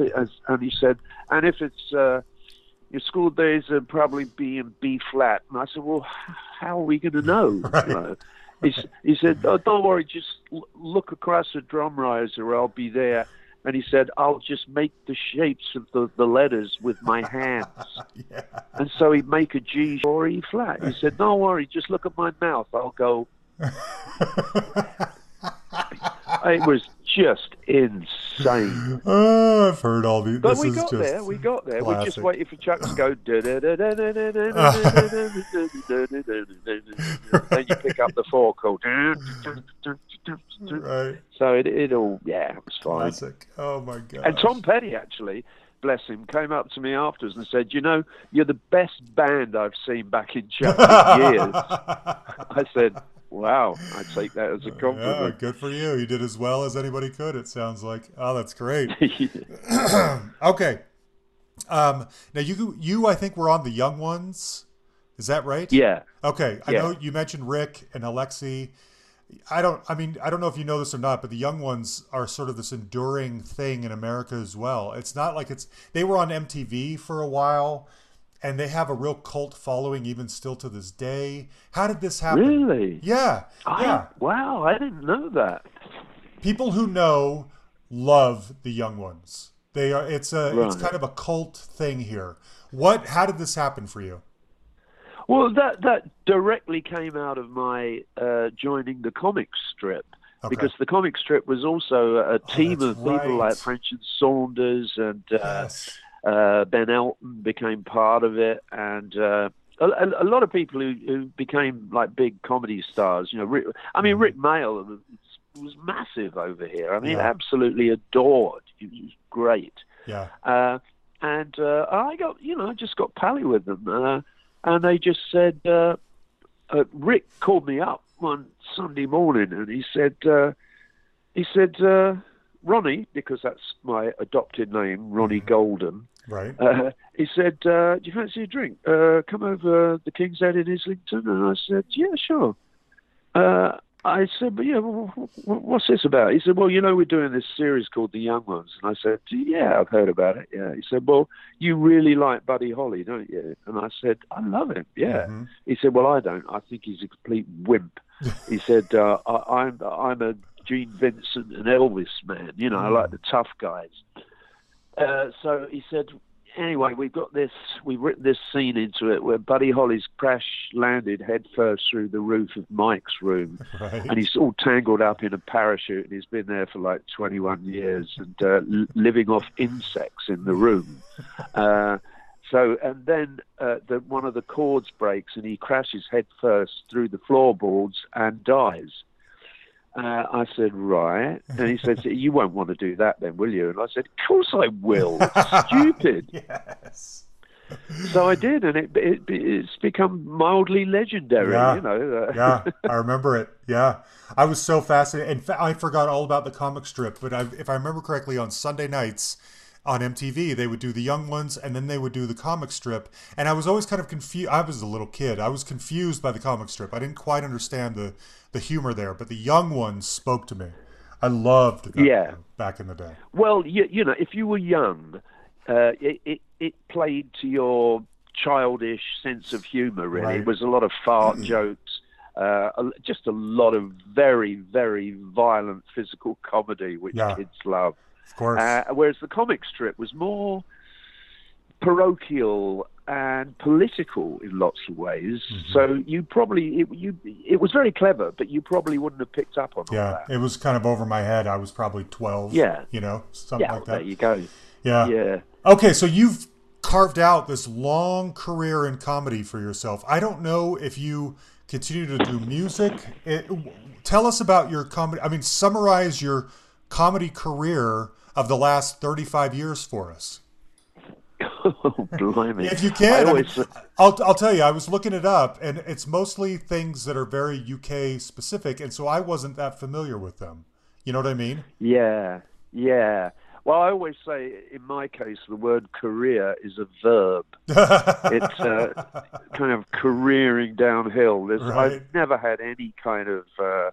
and he said, and if it's uh, your school days, it'll probably be in B flat. And I said, well, how are we going (laughs) to know? Right. You know? He, he said, oh, don't worry, just l- look across the drum riser, I'll be there. And he said, I'll just make the shapes of the, the letters with my (laughs) hands. Yeah. And so he'd make a G or E flat. He said, don't worry, just look at my mouth. I'll go it was just insane. oh, I've heard all these. But we got just there. We got there. We're just classic. waiting for Chuck to go. (laughs) Then you pick up the four chord. Right. So it, it all, yeah, it was fine. Classic. Oh my god. And Tom Petty actually, bless him, came up to me afterwards and said, "You know, you're the best band I've seen back in Chuck in years." (laughs) I said, "Wow, I take that as a Yeah, compliment." good for you. You did as well as anybody could. It sounds like. Oh, that's great. (laughs) (clears throat) okay. Um, now you you I think were on the young ones. Is that right? yeah. Okay. I Yeah. know you mentioned Rick and Alexi. I don't. I mean, I don't know if you know this or not, but the young ones are sort of this enduring thing in America as well. It's not like it's. They were on MTV for a while, and they have a real cult following even still to this day. How did this happen? Really? Yeah. I, yeah. Wow, I didn't know that. people who know love the young ones. They are. It's a. right. It's kind of a cult thing here. What? How did this happen for you? Well, that that directly came out of my uh, joining the comic strip Okay. because the comic strip was also a team that's of people right. like French and Saunders and uh, yes. Uh, Ben Elton became part of it, and uh, a, a lot of people who, who became like big comedy stars. You know, Rick, I mean, Rik Mayall was, massive over here. I mean, Mm-hmm. Yeah. absolutely adored. He was great. Yeah. Uh, and uh, I got, you know, I just got pally with them. Uh, and they just said, uh, uh, Rick called me up one Sunday morning and he said, uh, he said, uh, Ronnie, because that's my adopted name, Ronnie Golden. Right. Uh, he said, uh, "Do you fancy a drink? Uh, come over the King's Head in Islington." And I said, "Yeah, sure." Uh, I said, "But yeah, wh- wh- what's this about?" He said, "Well, you know, we're doing this series called The Young Ones." And I said, "Yeah, I've heard about it." Yeah. He said, "Well, you really like Buddy Holly, don't you?" And I said, "I love him." Yeah. Mhm. He said, "Well, I don't. I think he's a complete wimp." (laughs) he said, uh, I, "I'm I'm a Gene Vincent and Elvis man. You know, I like the tough guys." Uh, so he said, anyway, we've got this, we've written this scene into it where Buddy Holly's crash landed headfirst through the roof of Mike's room. (laughs) Right. And he's all tangled up in a parachute and he's been there for like 21 years and uh, l- living off insects in the room. (laughs) Uh, so, and then uh, the, one of the cords breaks and he crashes headfirst through the floorboards and dies. Uh, I said, right. And he said, (laughs) you won't want to do that then, will you? And I said, of course I will. (laughs) Stupid. yes. So I did, and it, it it's become mildly legendary. Yeah. You know. Uh, yeah, I (laughs) remember it. Yeah, I was so fascinated. In fact, I forgot all about the comic strip, but I, if I remember correctly, on Sunday nights, on MTV. They would do the young ones, and then they would do the comic strip. And I was always kind of confused. I was a little kid. I was confused by the comic strip. I didn't quite understand the the humor there, but the young ones spoke to me. I loved that Yeah. back in the day. Well, you, you know, if you were young, uh, it, it it played to your childish sense of humour. Really, Right. it was a lot of fart jokes, uh, just a lot of very very violent physical comedy, which Yeah. kids love. Of course. Uh, whereas the comic strip was more parochial and political in lots of ways. Mm-hmm. So you probably it, you it was very clever, but you probably wouldn't have picked up on yeah, that. it was kind of over my head. I was probably 12. Yeah. You know, something Yeah, like there that. you go. Yeah. Yeah. Okay, so you've carved out this long career in comedy for yourself. I don't know if you continue to do music. It, tell us about your comedy. I mean, summarize your comedy career of the last 35 years for us. oh, (laughs) blimey. If you can. I I mean, I'll tell you, I was looking it up, and it's mostly things that are very UK specific, and so I wasn't that familiar with them. You know what I mean? yeah, yeah. Well, I always say, in my case, the word career is a verb. (laughs) it's uh, kind of careering downhill. Right. I've never had any kind of uh,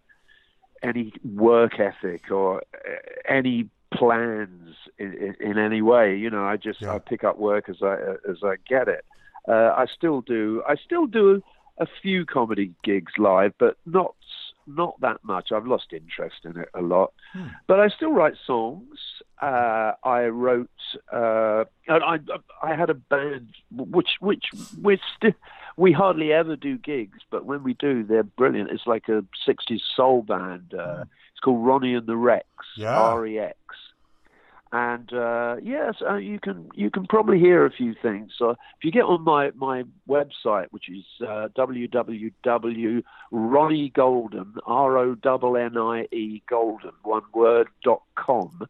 any work ethic or uh, any plans in, in, in any way. You know, I just Yeah. I pick up work as I as I get it. Uh, I still do. I still do a few comedy gigs live, but not not that much. I've lost interest in it a lot. But I still write songs. Uh, I wrote. Uh, and I I had a band which which we're still. We hardly ever do gigs, but when we do, they're brilliant. It's like a '60s soul band. Uh, It's called Ronnie and the Rex. Yeah. R E X. And uh, yes, uh, you can you can probably hear a few things. So if you get on my my website, which is uh, www.ronniegolden r o n i e golden one word dot com,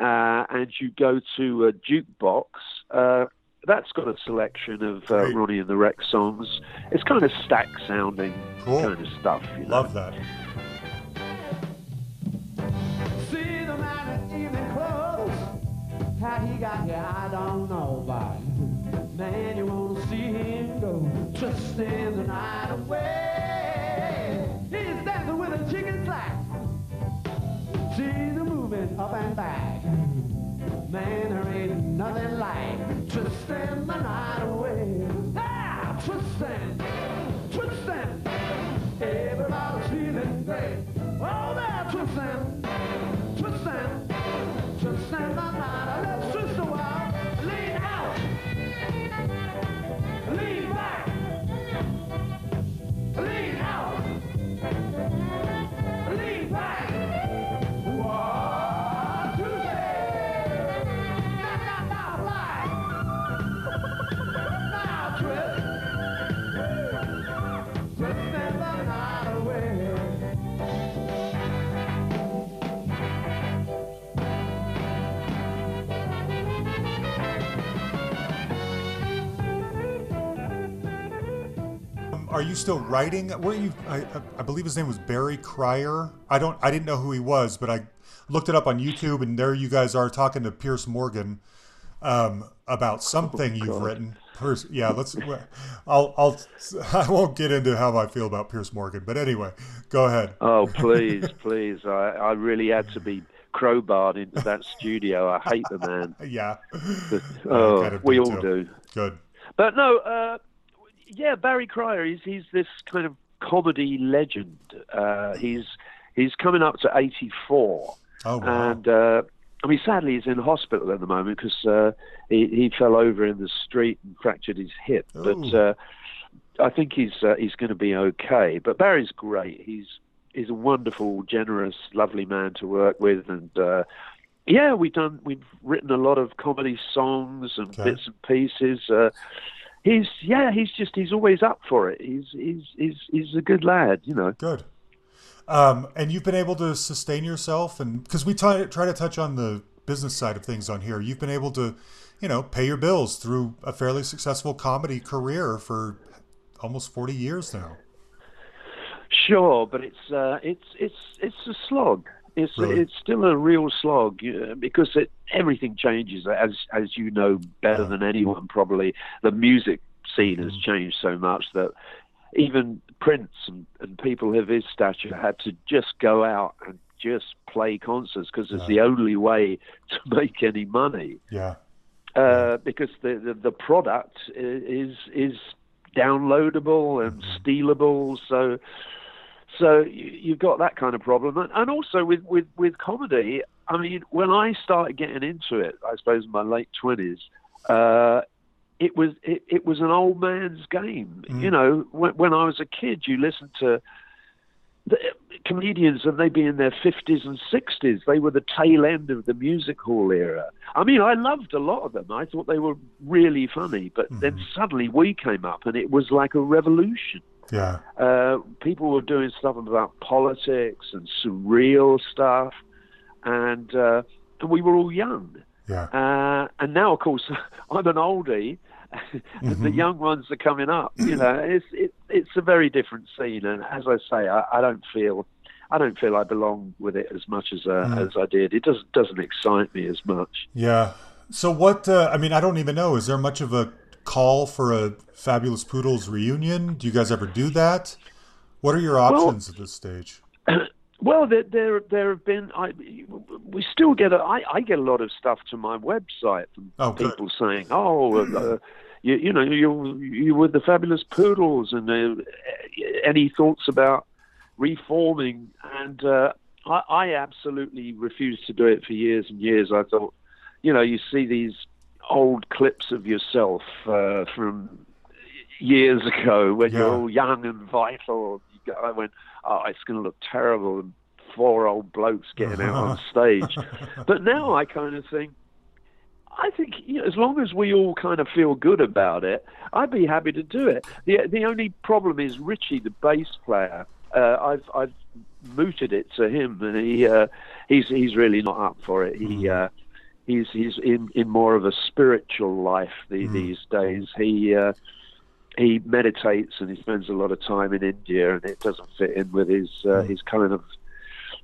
uh, and you go to a jukebox. That's got a selection of uh, Great. Ronnie and the Rex songs. It's kind of Stax sounding Cool. kind of stuff. You know? Love that. See the man in evening clothes. How he got here, I don't know, but man, you wanna see him go, twisting the night away. He's dancing with a chicken slack. See the movement up and back. Man, there ain't nothing like twisting the night away. Ah, twisting, twisting. Everybody's feeling great. Oh, they're twisting, twisting, twisting the night. Let's are you still writing? Were you? I, I believe his name was Barry Cryer. I don't. I didn't know who he was, but I looked it up on YouTube, and there you guys are talking to Piers Morgan um, about something you've God. written. Piers, yeah, let's. I'll. I'll. I won't get into how I feel about Piers Morgan, but anyway, go ahead. Oh, please, (laughs) please. I, I really had to be crowbarred into that studio. I hate the man. (laughs) Yeah. (laughs) Oh, kind of we all too. do. Good. But no, uh, yeah, Barry Cryer, he's, he's this kind of comedy legend. Uh, he's he's coming up to 84. Oh wow. And uh, I mean, sadly, he's in hospital at the moment because uh, he, he fell over in the street and fractured his hip. But uh, I think he's uh, he's going to be okay. But Barry's great. He's he's a wonderful, generous, lovely man to work with, and uh, yeah, we've done we've written a lot of comedy songs and Okay. bits and pieces. Uh, he's yeah, he's just he's always up for it. He's he's he's he's a good lad, you know. Good. Um, and you've been able to sustain yourself, and because we try, try to touch on the business side of things on here, you've been able to, you know, pay your bills through a fairly successful comedy career for almost forty years now. Sure, but it's uh, it's it's it's a slog. It's Really? it's still a real slog uh, because it, everything changes as as you know better Yeah. than anyone. Probably the music scene has changed so much that even Prince and, and people of his stature had to just go out and just play concerts because it's the only way (laughs) to make any money. Yeah. Uh, because the, the the product is is downloadable and stealable. So so you, you've got that kind of problem, and, and also with, with with comedy. I mean, when I started getting into it, I suppose in my late twenties, uh, it was it, it was an old man's game. You know, when, when I was a kid, you listened to the comedians and they'd be in their 50s and 60s. They were the tail end of the music hall era. I mean, I loved a lot of them. I thought they were really funny. But then suddenly we came up and it was like a revolution. Yeah. Uh, people were doing stuff about politics and surreal stuff. And, uh, and we were all young. Yeah. Uh, and now, of course, (laughs) I'm an oldie. (laughs) and The young ones are coming up. You know, (clears throat) it's it, it's a very different scene, and as I say, I, I don't feel I don't feel I belong with it as much as uh, as I did. It doesn't doesn't excite me as much. Yeah. So what? Uh, I mean, I don't even know. Is there much of a call for a Fabulous Poodles reunion? Do you guys ever do that? What are your options at this stage? (clears throat) Well, there there, there have been. I, we still get. A, I, I get a lot of stuff to my website from Oh, good. people saying, "Oh, uh, you, you know, you you were the fabulous poodles," and uh, any thoughts about reforming? And uh, I, I absolutely refused to do it for years and years. I thought, you know, you see these old clips of yourself uh, from years ago when Yeah. you're all young and vital. I went, oh, it's going to look terrible. And four old blokes getting out on (laughs) stage. But now I kind of think, I think you know, as long as we all kind of feel good about it, I'd be happy to do it. the The only problem is Richie, the bass player. Uh, I've I've mooted it to him, and he uh, he's he's really not up for it. He uh, he's he's in, in more of a spiritual life the, these days. He uh, he meditates and he spends a lot of time in India, and it doesn't fit in with his uh, his kind of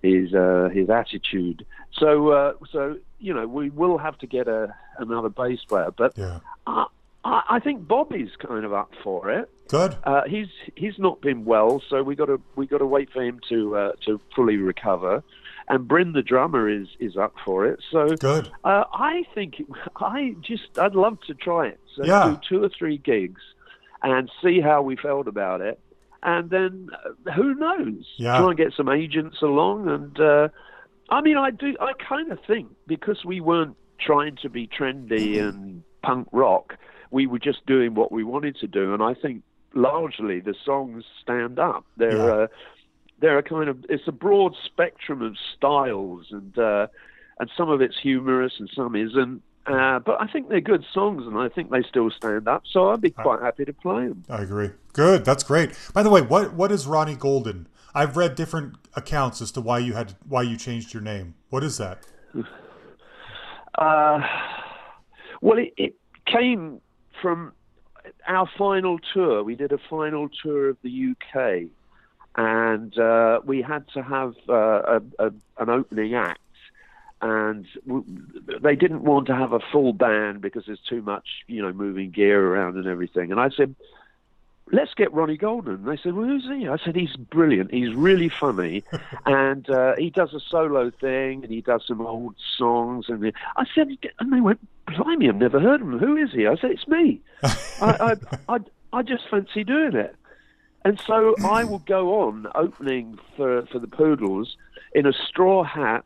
his uh, his attitude. So uh, so you know we will have to get a another bass player, but Yeah. I, I I think Bobby's kind of up for it. Good. Uh, he's he's not been well, so we got to we got to wait for him to uh, to fully recover. And Bryn, the drummer, is is up for it. So Good. uh, I think I just I'd love to try it. So Yeah. do two or three gigs and see how we felt about it, and then uh, who knows? Yeah. Try and get some agents along, and uh, I mean, I do. I kind of think because we weren't trying to be trendy and punk rock, we were just doing what we wanted to do, and I think largely the songs stand up. They're Yeah. uh, they're a kind of it's a broad spectrum of styles and uh, and some of it's humorous and some isn't. Uh, but I think they're good songs and I think they still stand up. So I'd be quite happy to play them. I agree. Good. That's great. By the way, what what is Ronnie Golden? I've read different accounts as to why you had why you changed your name. What is that? (sighs) Uh, well, it, it came from our final tour. We did a final tour of the UK, and uh, we had to have uh, a, a, an opening act. And w- they didn't want to have a full band because there's too much, you know, moving gear around and everything. And I said, let's get Ronnie Golden. And they said, well, who's he? I said, he's brilliant. He's really funny. (laughs) and uh, he does a solo thing and he does some old songs. And I said, and they went, blimey, I've never heard of him. Who is he? I said, it's me. (laughs) I, I, I, I just fancy doing it. And so I would go on opening for, for the Poodles in a straw hat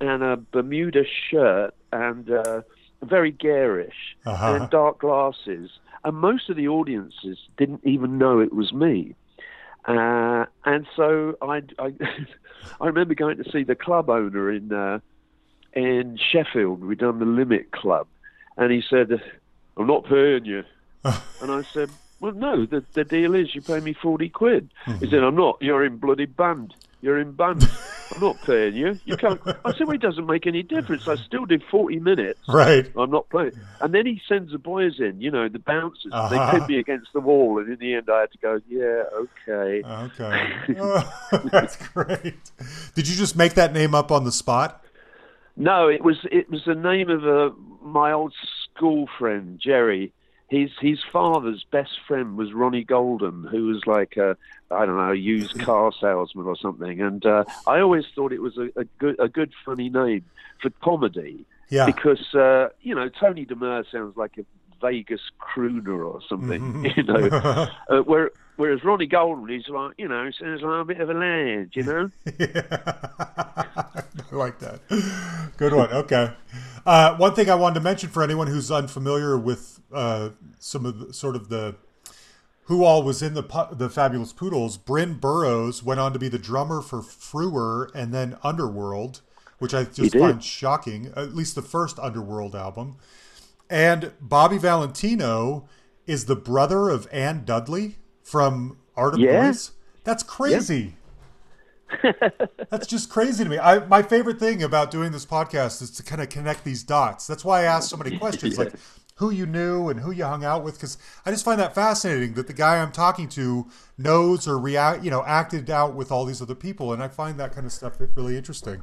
and a Bermuda shirt and uh, very garish Uh-huh. and dark glasses. And most of the audiences didn't even know it was me. Uh, and so I, I, (laughs) I remember going to see the club owner in uh, in Sheffield. We'd done the Limit Club, and he said, "I'm not paying you." (laughs) and I said, "Well, no. The the deal is you pay me forty quid." He said, "I'm not. You're in bloody band. You're in band." (laughs) I'm not paying you. You can't. (laughs) I said, well, it doesn't make any difference. I still did 40 minutes. Right. I'm not playing. And then he sends the boys in, you know, the bouncers. Uh-huh. They pinned me against the wall, and in the end, I had to go, yeah, okay. Okay. (laughs) Oh, that's great. Did you just make that name up on the spot? No, it was it was the name of a my old school friend Jerry. His his father's best friend was Ronnie Golden, who was like a I don't know a used (laughs) car salesman or something. And uh, I always thought it was a, a good a good funny name for comedy Yeah. because uh, you know Tony De Meur sounds like a Vegas crooner or something, (laughs) you know. (laughs) uh, where, whereas Ronnie Golden is like you know sounds like a bit of a lad, you know. (laughs) (laughs) I like that. Good one. Okay. Uh, one thing I wanted to mention for anyone who's unfamiliar with uh, some of the sort of the who all was in the the Fabulous Poodles, Bryn Burrows went on to be the drummer for Freur and then Underworld, which I just find shocking. At least the first Underworld album. And Bobby Valentino is the brother of Anne Dudley from Art of Yeah. Noise. That's crazy. (laughs) That's just crazy to me. I my favorite thing about doing this podcast is to kind of connect these dots. That's why I ask so many (laughs) questions, like who you knew and who you hung out with, because I just find that fascinating that the guy I'm talking to knows or react, you know, acted out with all these other people, and I find that kind of stuff really interesting.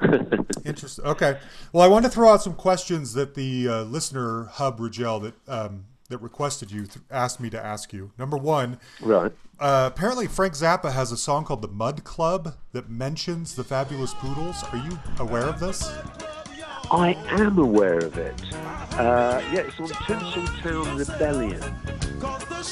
(laughs) Interesting. Okay. Well, I want to throw out some questions that the uh, listener Hub Rigel that um, that requested you th- asked me to ask you. Number one, Right. uh, apparently Frank Zappa has a song called "The Mud Club" that mentions the Fabulous Poodles. Are you aware of this? I am aware of it. Uh, yeah, it's on Tinsel Town Rebellion. Cause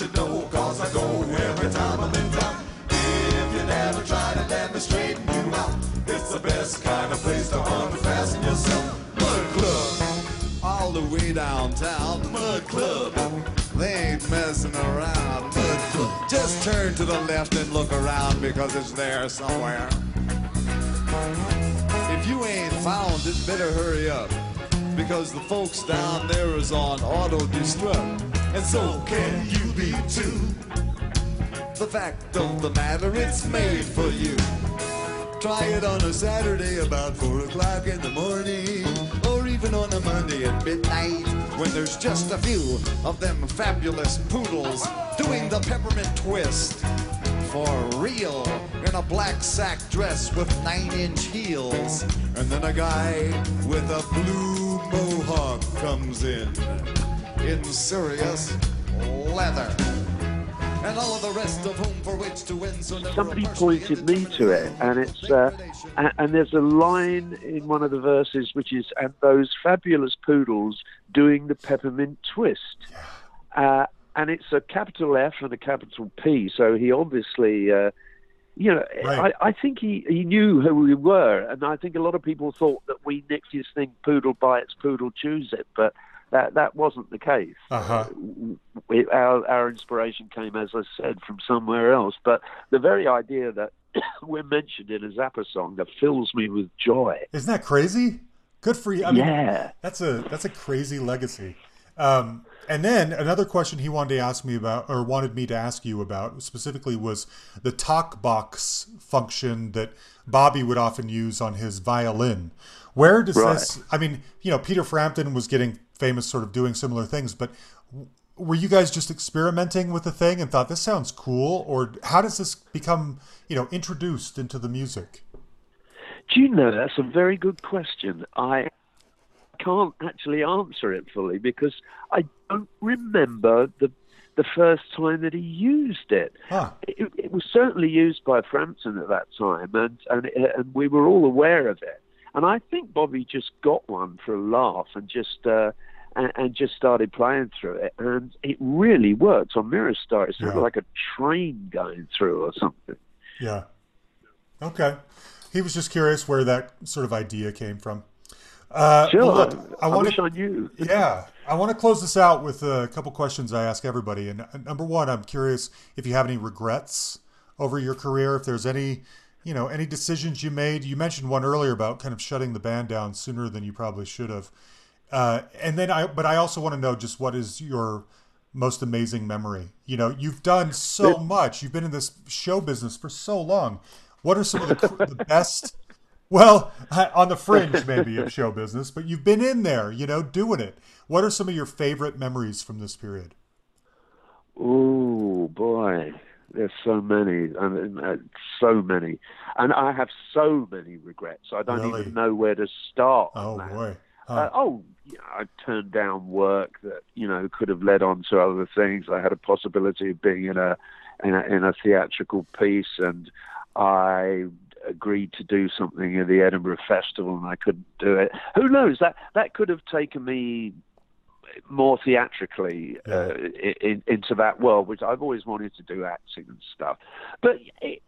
should know, cause I go every time I'm in town. If you never try to let me straighten you out, it's the best kind of place to unfasten yourself. Mud Club, all the way downtown. Mud Club, they ain't messing around. Mud Club, just turn to the left and look around because it's there somewhere. If you ain't found it, better hurry up. Because the folks down there is on auto destruct. And so can you be too. The fact of the matter, it's made for you. Try it on a Saturday about 4 o'clock in the morning, or even on a Monday at midnight, when there's just a few of them fabulous poodles doing the peppermint twist. For real, in a black sack dress with nine inch heels. And then a guy with a blue mohawk comes in, in serious leather. And all of the rest of whom for which to win so Somebody pointed me to it, and it's uh, and, and there's a line in one of the verses which is "and those fabulous poodles doing the peppermint twist," uh, and it's a capital F and a capital P. So he obviously, uh, you know, Right. I, I think he, he knew who we were, and I think a lot of people thought that we nicked his thing "poodle bites, poodle chews it," but that that wasn't the case. Uh-huh. our our inspiration came, as I said, from somewhere else. But the very idea that (coughs) we're mentioned in a Zappa song that fills me with joy. Isn't that crazy? Good for you. I mean, Yeah. that's a that's a crazy legacy. Um, and then another question he wanted to ask me about, or wanted me to ask you about specifically, was the talk box function that Bobby would often use on his violin. Where does Right. this? I mean, you know, Peter Frampton was getting famous, sort of doing similar things, but were you guys just experimenting with the thing and thought this sounds cool, or how does this become, you know, introduced into the music? Do you know that's a very good question. I can't actually answer it fully because I don't remember the the first time that he used it. Huh. It, it was certainly used by Frampton at that time, and and and we were all aware of it. And I think Bobby just got one for a laugh and just. Uh, and, and just started playing through it, and it really worked on Mirror Star. It sounded Yeah. like a train going through or something. Yeah. Okay. He was just curious where that sort of idea came from. Uh, look, I, I want wish to. I knew. Yeah, I want to close this out with a couple questions I ask everybody. And uh, number one, I'm curious if you have any regrets over your career. If there's any, you know, any decisions you made. You mentioned one earlier about kind of shutting the band down sooner than you probably should have. Uh, and then I, but I also want to know just what is your most amazing memory? You know, you've done so much. You've been in this show business for so long. What are some of the, the best? Well, on the fringe maybe of show business, but you've been in there, you know, doing it. What are some of your favorite memories from this period? Oh boy, there's so many. I mean, uh, so many, and I have so many regrets. I don't Really? even know where to start. Oh boy. Huh. Uh, oh, yeah, I turned down work that you know could have led on to other things. I had a possibility of being in a in a, in a theatrical piece, and I agreed to do something at the Edinburgh Festival, and I couldn't do it. Who knows? That that could have taken me more theatrically uh, in, into that world, which I've always wanted to do acting and stuff. But it,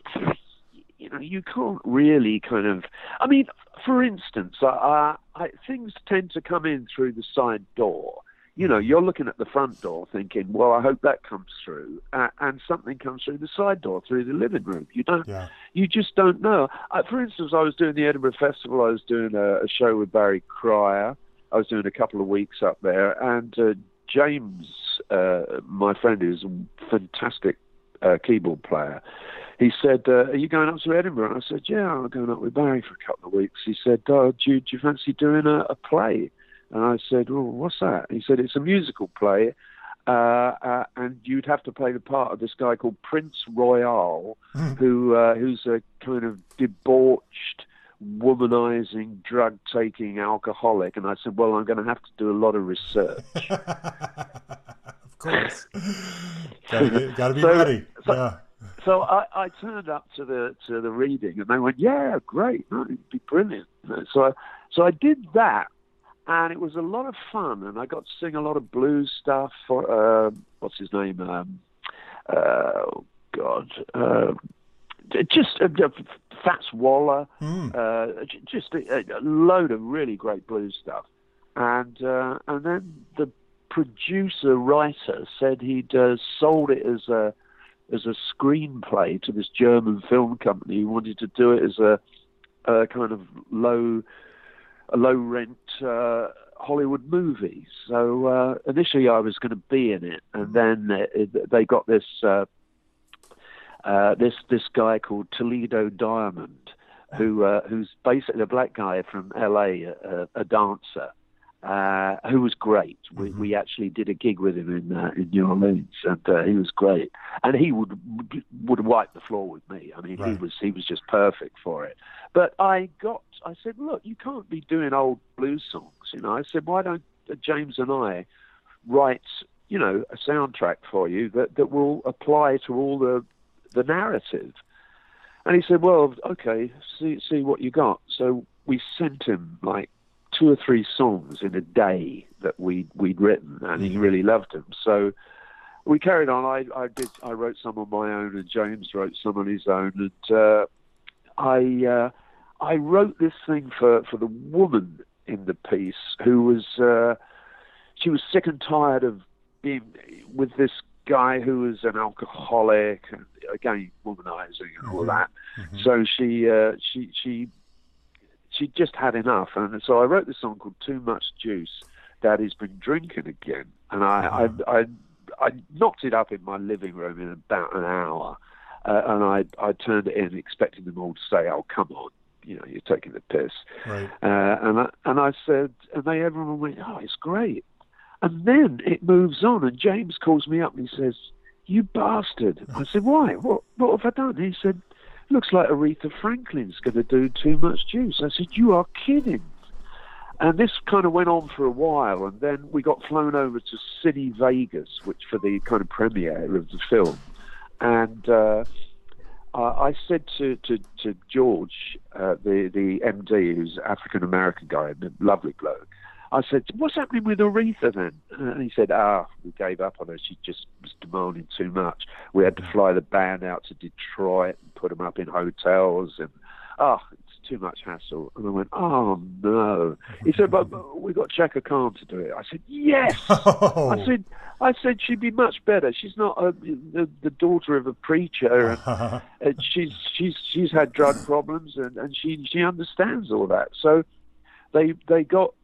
you know, you can't really kind of. I mean, for instance, I, I, things tend to come in through the side door. You know, you're looking at the front door thinking, well, I hope that comes through, uh, and something comes through the side door, through the living room. You don't, Yeah. you just don't know. Uh, for instance, I was doing the Edinburgh Festival. I was doing a, a show with Barry Cryer. I was doing a couple of weeks up there, and uh, James, uh, my friend, who's a fantastic uh, keyboard player, he said, uh, "Are you going up to Edinburgh?" And I said, "Yeah, I'm going up with Barry for a couple of weeks." He said, oh, do, you, "Do you fancy doing a, a play?" And I said, "Well, what's that?" He said, "It's a musical play." Uh, uh, and you'd have to play the part of this guy called Prince Royale, who uh, who's a kind of debauched, womanizing, drug-taking alcoholic. And I said, "Well, I'm going to have to do a lot of research." (laughs) of course. gotta, get, gotta be So- ready. so- yeah. so I, I turned up to the to the reading, and they went, "Yeah, great, no, it'd be brilliant." So I, so I did that, and it was a lot of fun, and I got to sing a lot of blues stuff. For uh, what's his name? Um, uh, oh God, uh, just uh, Fats Waller, Mm. uh, just a, a load of really great blues stuff, and uh, and then the producer writer said he'd uh, sold it as a as a screenplay to this German film company who wanted to do it as a, a kind of low a low rent uh, Hollywood movie. So uh, initially I was going to be in it, and then it, it, they got this uh, uh, this this guy called Toledo Diamond, who uh, who's basically a black guy from L.A., a, a dancer. Uh, who was great. We, we actually did a gig with him in uh, in New Orleans, and uh, he was great. And he would would wipe the floor with me. I mean, he was he was just perfect for it. But I got, I said, look, you can't be doing old blues songs. You know, I said, why don't uh, James and I write, you know, a soundtrack for you that that will apply to all the the narrative. And he said, well, okay, see see what you got. So we sent him like two or three songs in a day that we we'd written, and he really loved them. So we carried on. I, I did. I wrote some on my own, and James wrote some on his own. And uh, I uh, I wrote this thing for for the woman in the piece who was uh, she was sick and tired of being with this guy who was an alcoholic and again womanizing and all that. So she uh, she she she just had enough, and so I wrote this song called "Too Much Juice." Daddy's been drinking again, and I I, I I knocked it up in my living room in about an hour, uh, and I I turned it in expecting them all to say, "Oh, come on." You know, you're taking the piss. Right. Uh, and I, and I said, and they everyone went, oh, it's great. And then it moves on, and James calls me up and he says, "You bastard!" I said, "Why? What? What have I done?" He said, "Looks like Aretha Franklin's going to do too much juice." I said, "You are kidding." And this kind of went on for a while, and then we got flown over to City Vegas, which for the kind of premiere of the film, and. Uh, I said to, to, to George, uh, the, the MD, who's African American guy, a lovely bloke, I said, What's happening with Aretha then? And he said, Ah, we gave up on her. She just was demanding too much. We had to fly the band out to Detroit and put them up in hotels. And, ah, it's too much hassle. And I went, oh no. He said, but, but we got Chaka Khan to do it. I said, yes. (laughs) Oh. I said, I said she'd be much better. She's not a, the, the daughter of a preacher, and, (laughs) and she's she's she's had drug problems, and, and she she understands all that. So they they got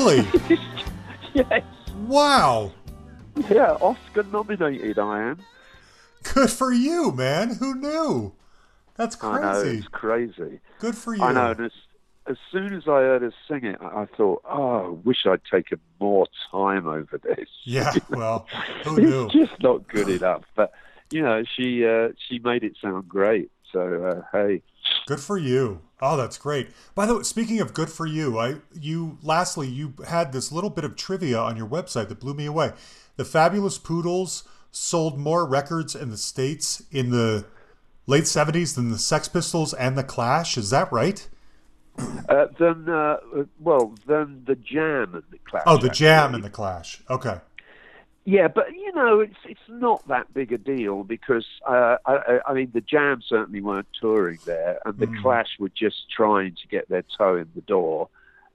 really? (laughs) yes, Wow. yeah, Oscar nominated I am. Good for you, man. Who knew? That's crazy. I know crazy. it's crazy. Good for you. I know. And as, as soon as I heard her sing it, I, I thought, oh, I wish I'd taken more time over this. Yeah, (laughs) well, who knew? it's just not good enough. But you know, she uh, she made it sound great. So uh, hey, Good for you. Oh, that's great. By the way, speaking of good for you, I you lastly you had this little bit of trivia on your website that blew me away. The Fabulous Poodles sold more records in the states in the late 70s than the Sex Pistols and the Clash. Is that right? uh, then uh, well, then the Jam and the Clash. Oh, the Jam and the Clash. Okay. Yeah, but you know, it's it's not that big a deal because uh, I, I- I mean, the Jam certainly weren't touring there, and the Mm. Clash were just trying to get their toe in the door.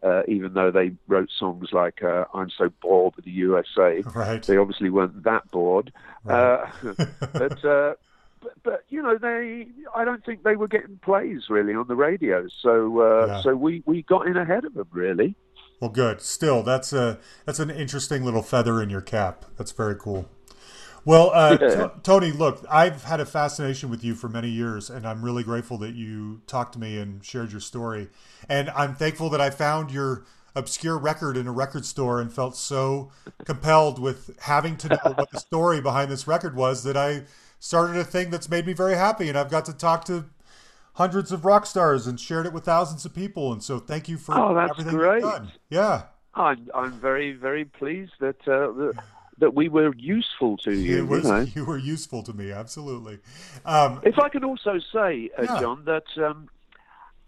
Uh, even though they wrote songs like uh, "I'm So Bored with the USA," Right. they obviously weren't that bored. Right. Uh, (laughs) but, uh, but but you know, they I don't think they were getting plays really on the radio. So uh, Yeah. so we we got in ahead of them really. Well, good. Still, that's a that's an interesting little feather in your cap. That's very cool. Well, uh, T- Tony, look, I've had a fascination with you for many years, and I'm really grateful that you talked to me and shared your story. And I'm thankful that I found your obscure record in a record store and felt so compelled with having to know what the story behind this record was that I started a thing that's made me very happy. And I've got to talk to hundreds of rock stars and shared it with thousands of people. And so, thank you for Oh, that's everything great. you've done. Yeah. I'm I'm very very pleased that uh, that, that we were useful to you. It was, you know. (laughs) you were useful to me, absolutely. Um, If I could also say, uh, Yeah. John, that um,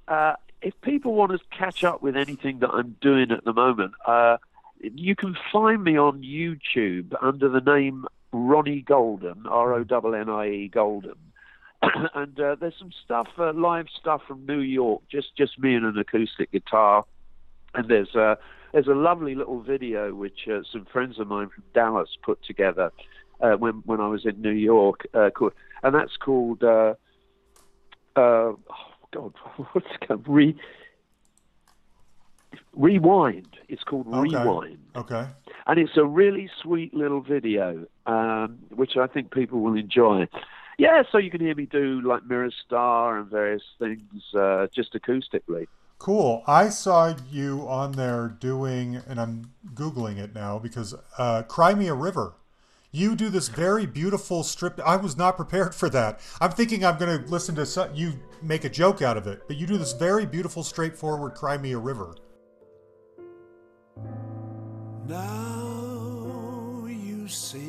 uh, if people want to catch up with anything that I'm doing at the moment, uh, you can find me on YouTube under the name Ronnie Golden, R O N N I E Golden. (coughs) and uh, there's some stuff, uh, live stuff from New York, just just me and an acoustic guitar. And there's uh, there's a lovely little video which uh, some friends of mine from Dallas put together uh, when when I was in New York, uh, called, and that's called uh, uh, oh God, (laughs) what's it called? Re, Rewind. It's called Okay. Rewind, okay. and it's a really sweet little video, um, which I think people will enjoy. Yeah, so you can hear me do like Mirror Star and various things uh, just acoustically. Cool. I saw you on there doing, and I'm Googling it now because uh, Cry Me a River. You do this very beautiful strip. I was not prepared for that. I'm thinking I'm going to listen to some, you make a joke out of it, but you do this very beautiful, straightforward Cry Me a River. Now you say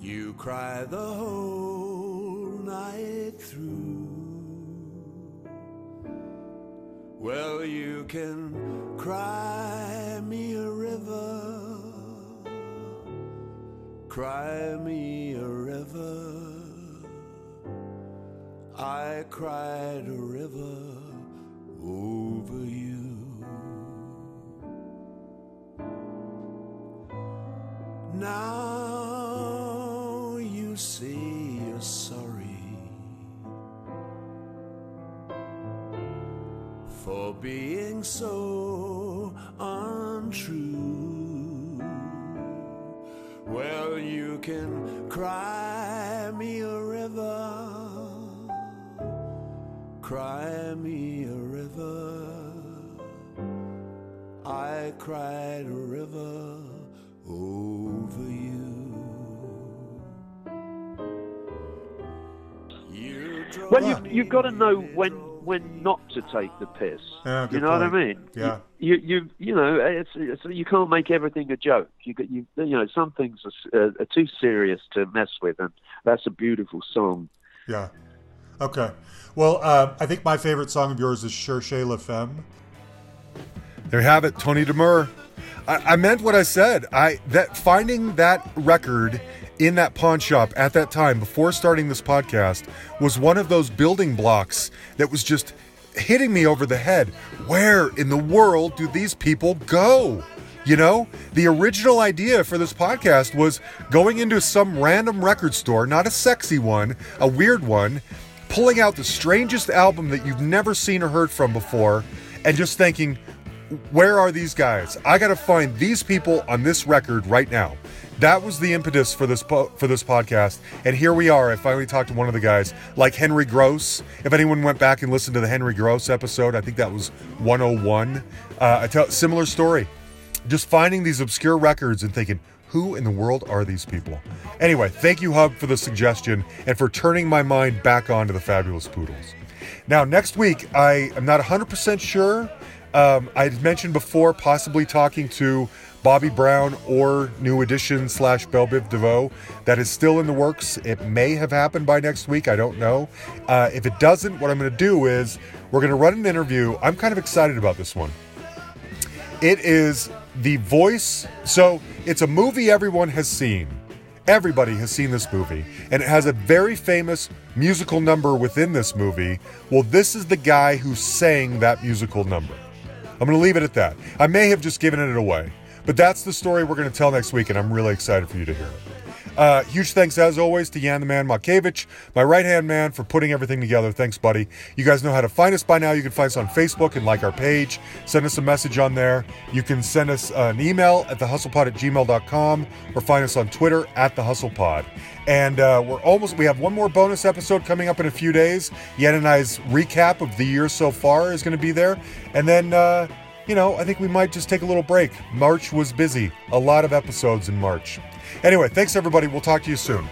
You cry the whole night through. Well, you can cry me a river. Cry me a river. I cried a river over you. Now say you're sorry for being so untrue. Well, you can cry me a river, cry me a river. I cried a river Well, you me you've got to know when when not to take the piss. Yeah, you good know what I mean? Yeah. You you you know it's, it's you can't make everything a joke. You got you you know some things are, uh, are too serious to mess with, and that's a beautiful song. Yeah. Okay. Well, uh, I think my favorite song of yours is Cherchez la Femme. There you have it, Tony De Meur. I, I meant what I said. I that finding that record in that pawn shop at that time before starting this podcast was one of those building blocks that was just hitting me over the head. Where in the world do these people go? You know, the original idea for this podcast was going into some random record store, not a sexy one, a weird one, pulling out the strangest album that you've never seen or heard from before, and just thinking, where are these guys? I got to find these people on this record right now. That was the impetus for this po- for this podcast, and here we are. I finally talked to one of the guys, like Henry Gross. If anyone went back and listened to the Henry Gross episode, I think that was 101. Uh, I tell similar story, just finding these obscure records and thinking, who in the world are these people? Anyway, thank you, Hub, for the suggestion and for turning my mind back on to the Fabulous Poodles. Now, next week, I am not 100% sure. Um, I mentioned before possibly talking to Bobby Brown or New Edition slash Bell Biv DeVoe. That is still in the works. It may have happened by next week. I don't know. Uh, if it doesn't, what I'm going to do is we're going to run an interview. I'm kind of excited about this one. It is the voice. So it's a movie everyone has seen. Everybody has seen this movie, and it has a very famous musical number within this movie. Well, this is the guy who sang that musical number. I'm going to leave it at that. I may have just given it away, but that's the story we're going to tell next week, and I'm really excited for you to hear it. Uh, huge thanks, as always, to Jan the Man Makevich, my right hand man, for putting everything together. Thanks, buddy. You guys know how to find us by now. You can find us on Facebook and like our page. Send us a message on there. You can send us an email at thehustlepod at gmail.com or find us on Twitter at thehustlepod. And uh, we're almost, we have one more bonus episode coming up in a few days. Yen and I's recap of the year so far is going to be there. And then, uh, you know, I think we might just take a little break. March was busy, a lot of episodes in March. Anyway, thanks everybody. We'll talk to you soon.